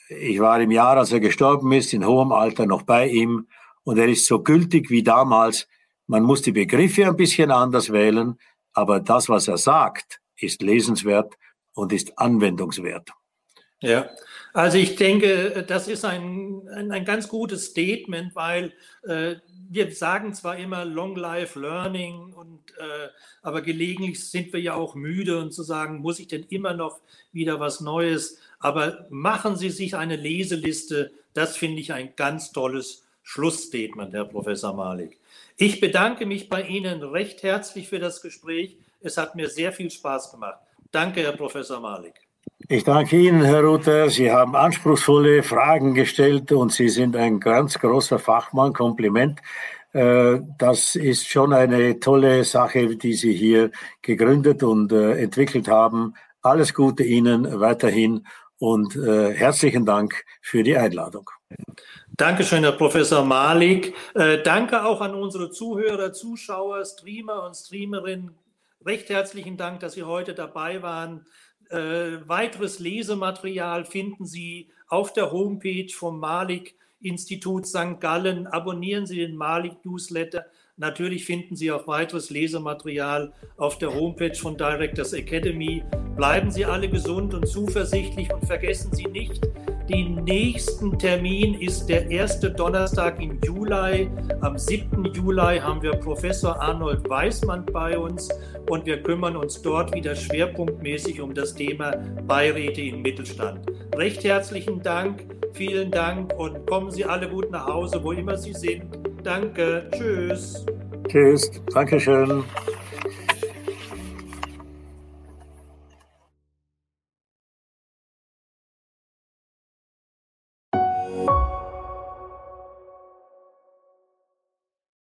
Ich war im Jahr, als er gestorben ist, in hohem Alter noch bei ihm. Und er ist so gültig wie damals. Man muss die Begriffe ein bisschen anders wählen, aber das, was er sagt, ist lesenswert und ist anwendungswert. Ja, also ich denke, das ist ein, ein, ein ganz gutes Statement, weil äh, wir sagen zwar immer Long Life Learning, und, äh, aber gelegentlich sind wir ja auch müde und zu sagen, muss ich denn immer noch wieder was Neues? Aber machen Sie sich eine Leseliste, das finde ich ein ganz tolles Schlussstatement, Herr Professor Malik. Ich bedanke mich bei Ihnen recht herzlich für das Gespräch. Es hat mir sehr viel Spaß gemacht. Danke, Herr Professor Malik. Ich danke Ihnen, Herr Ruther. Sie haben anspruchsvolle Fragen gestellt und Sie sind ein ganz großer Fachmann. Kompliment. Äh, das ist schon eine tolle Sache, die Sie hier gegründet und äh, entwickelt haben. Alles Gute Ihnen weiterhin und äh, herzlichen Dank für die Einladung. Dankeschön, Herr Professor Malik. danke auch an unsere Zuhörer, Zuschauer, Streamer und Streamerinnen. Recht herzlichen Dank, dass Sie heute dabei waren. Weiteres Lesematerial finden Sie auf der Homepage vom Malik Institut St. Gallen. Abonnieren Sie den Malik Newsletter. Natürlich finden Sie auch weiteres Lesematerial auf der Homepage von Directors Academy. Bleiben Sie alle gesund und zuversichtlich und vergessen Sie nicht, den nächsten Termin ist der erste Donnerstag im Juli. Am 7. Juli haben wir Professor Arnold Weismann bei uns und wir kümmern uns dort wieder schwerpunktmäßig um das Thema Beiräte im Mittelstand. Recht herzlichen Dank, vielen Dank und kommen Sie alle gut nach Hause, wo immer Sie sind. Danke, tschüss. Tschüss, Dankeschön.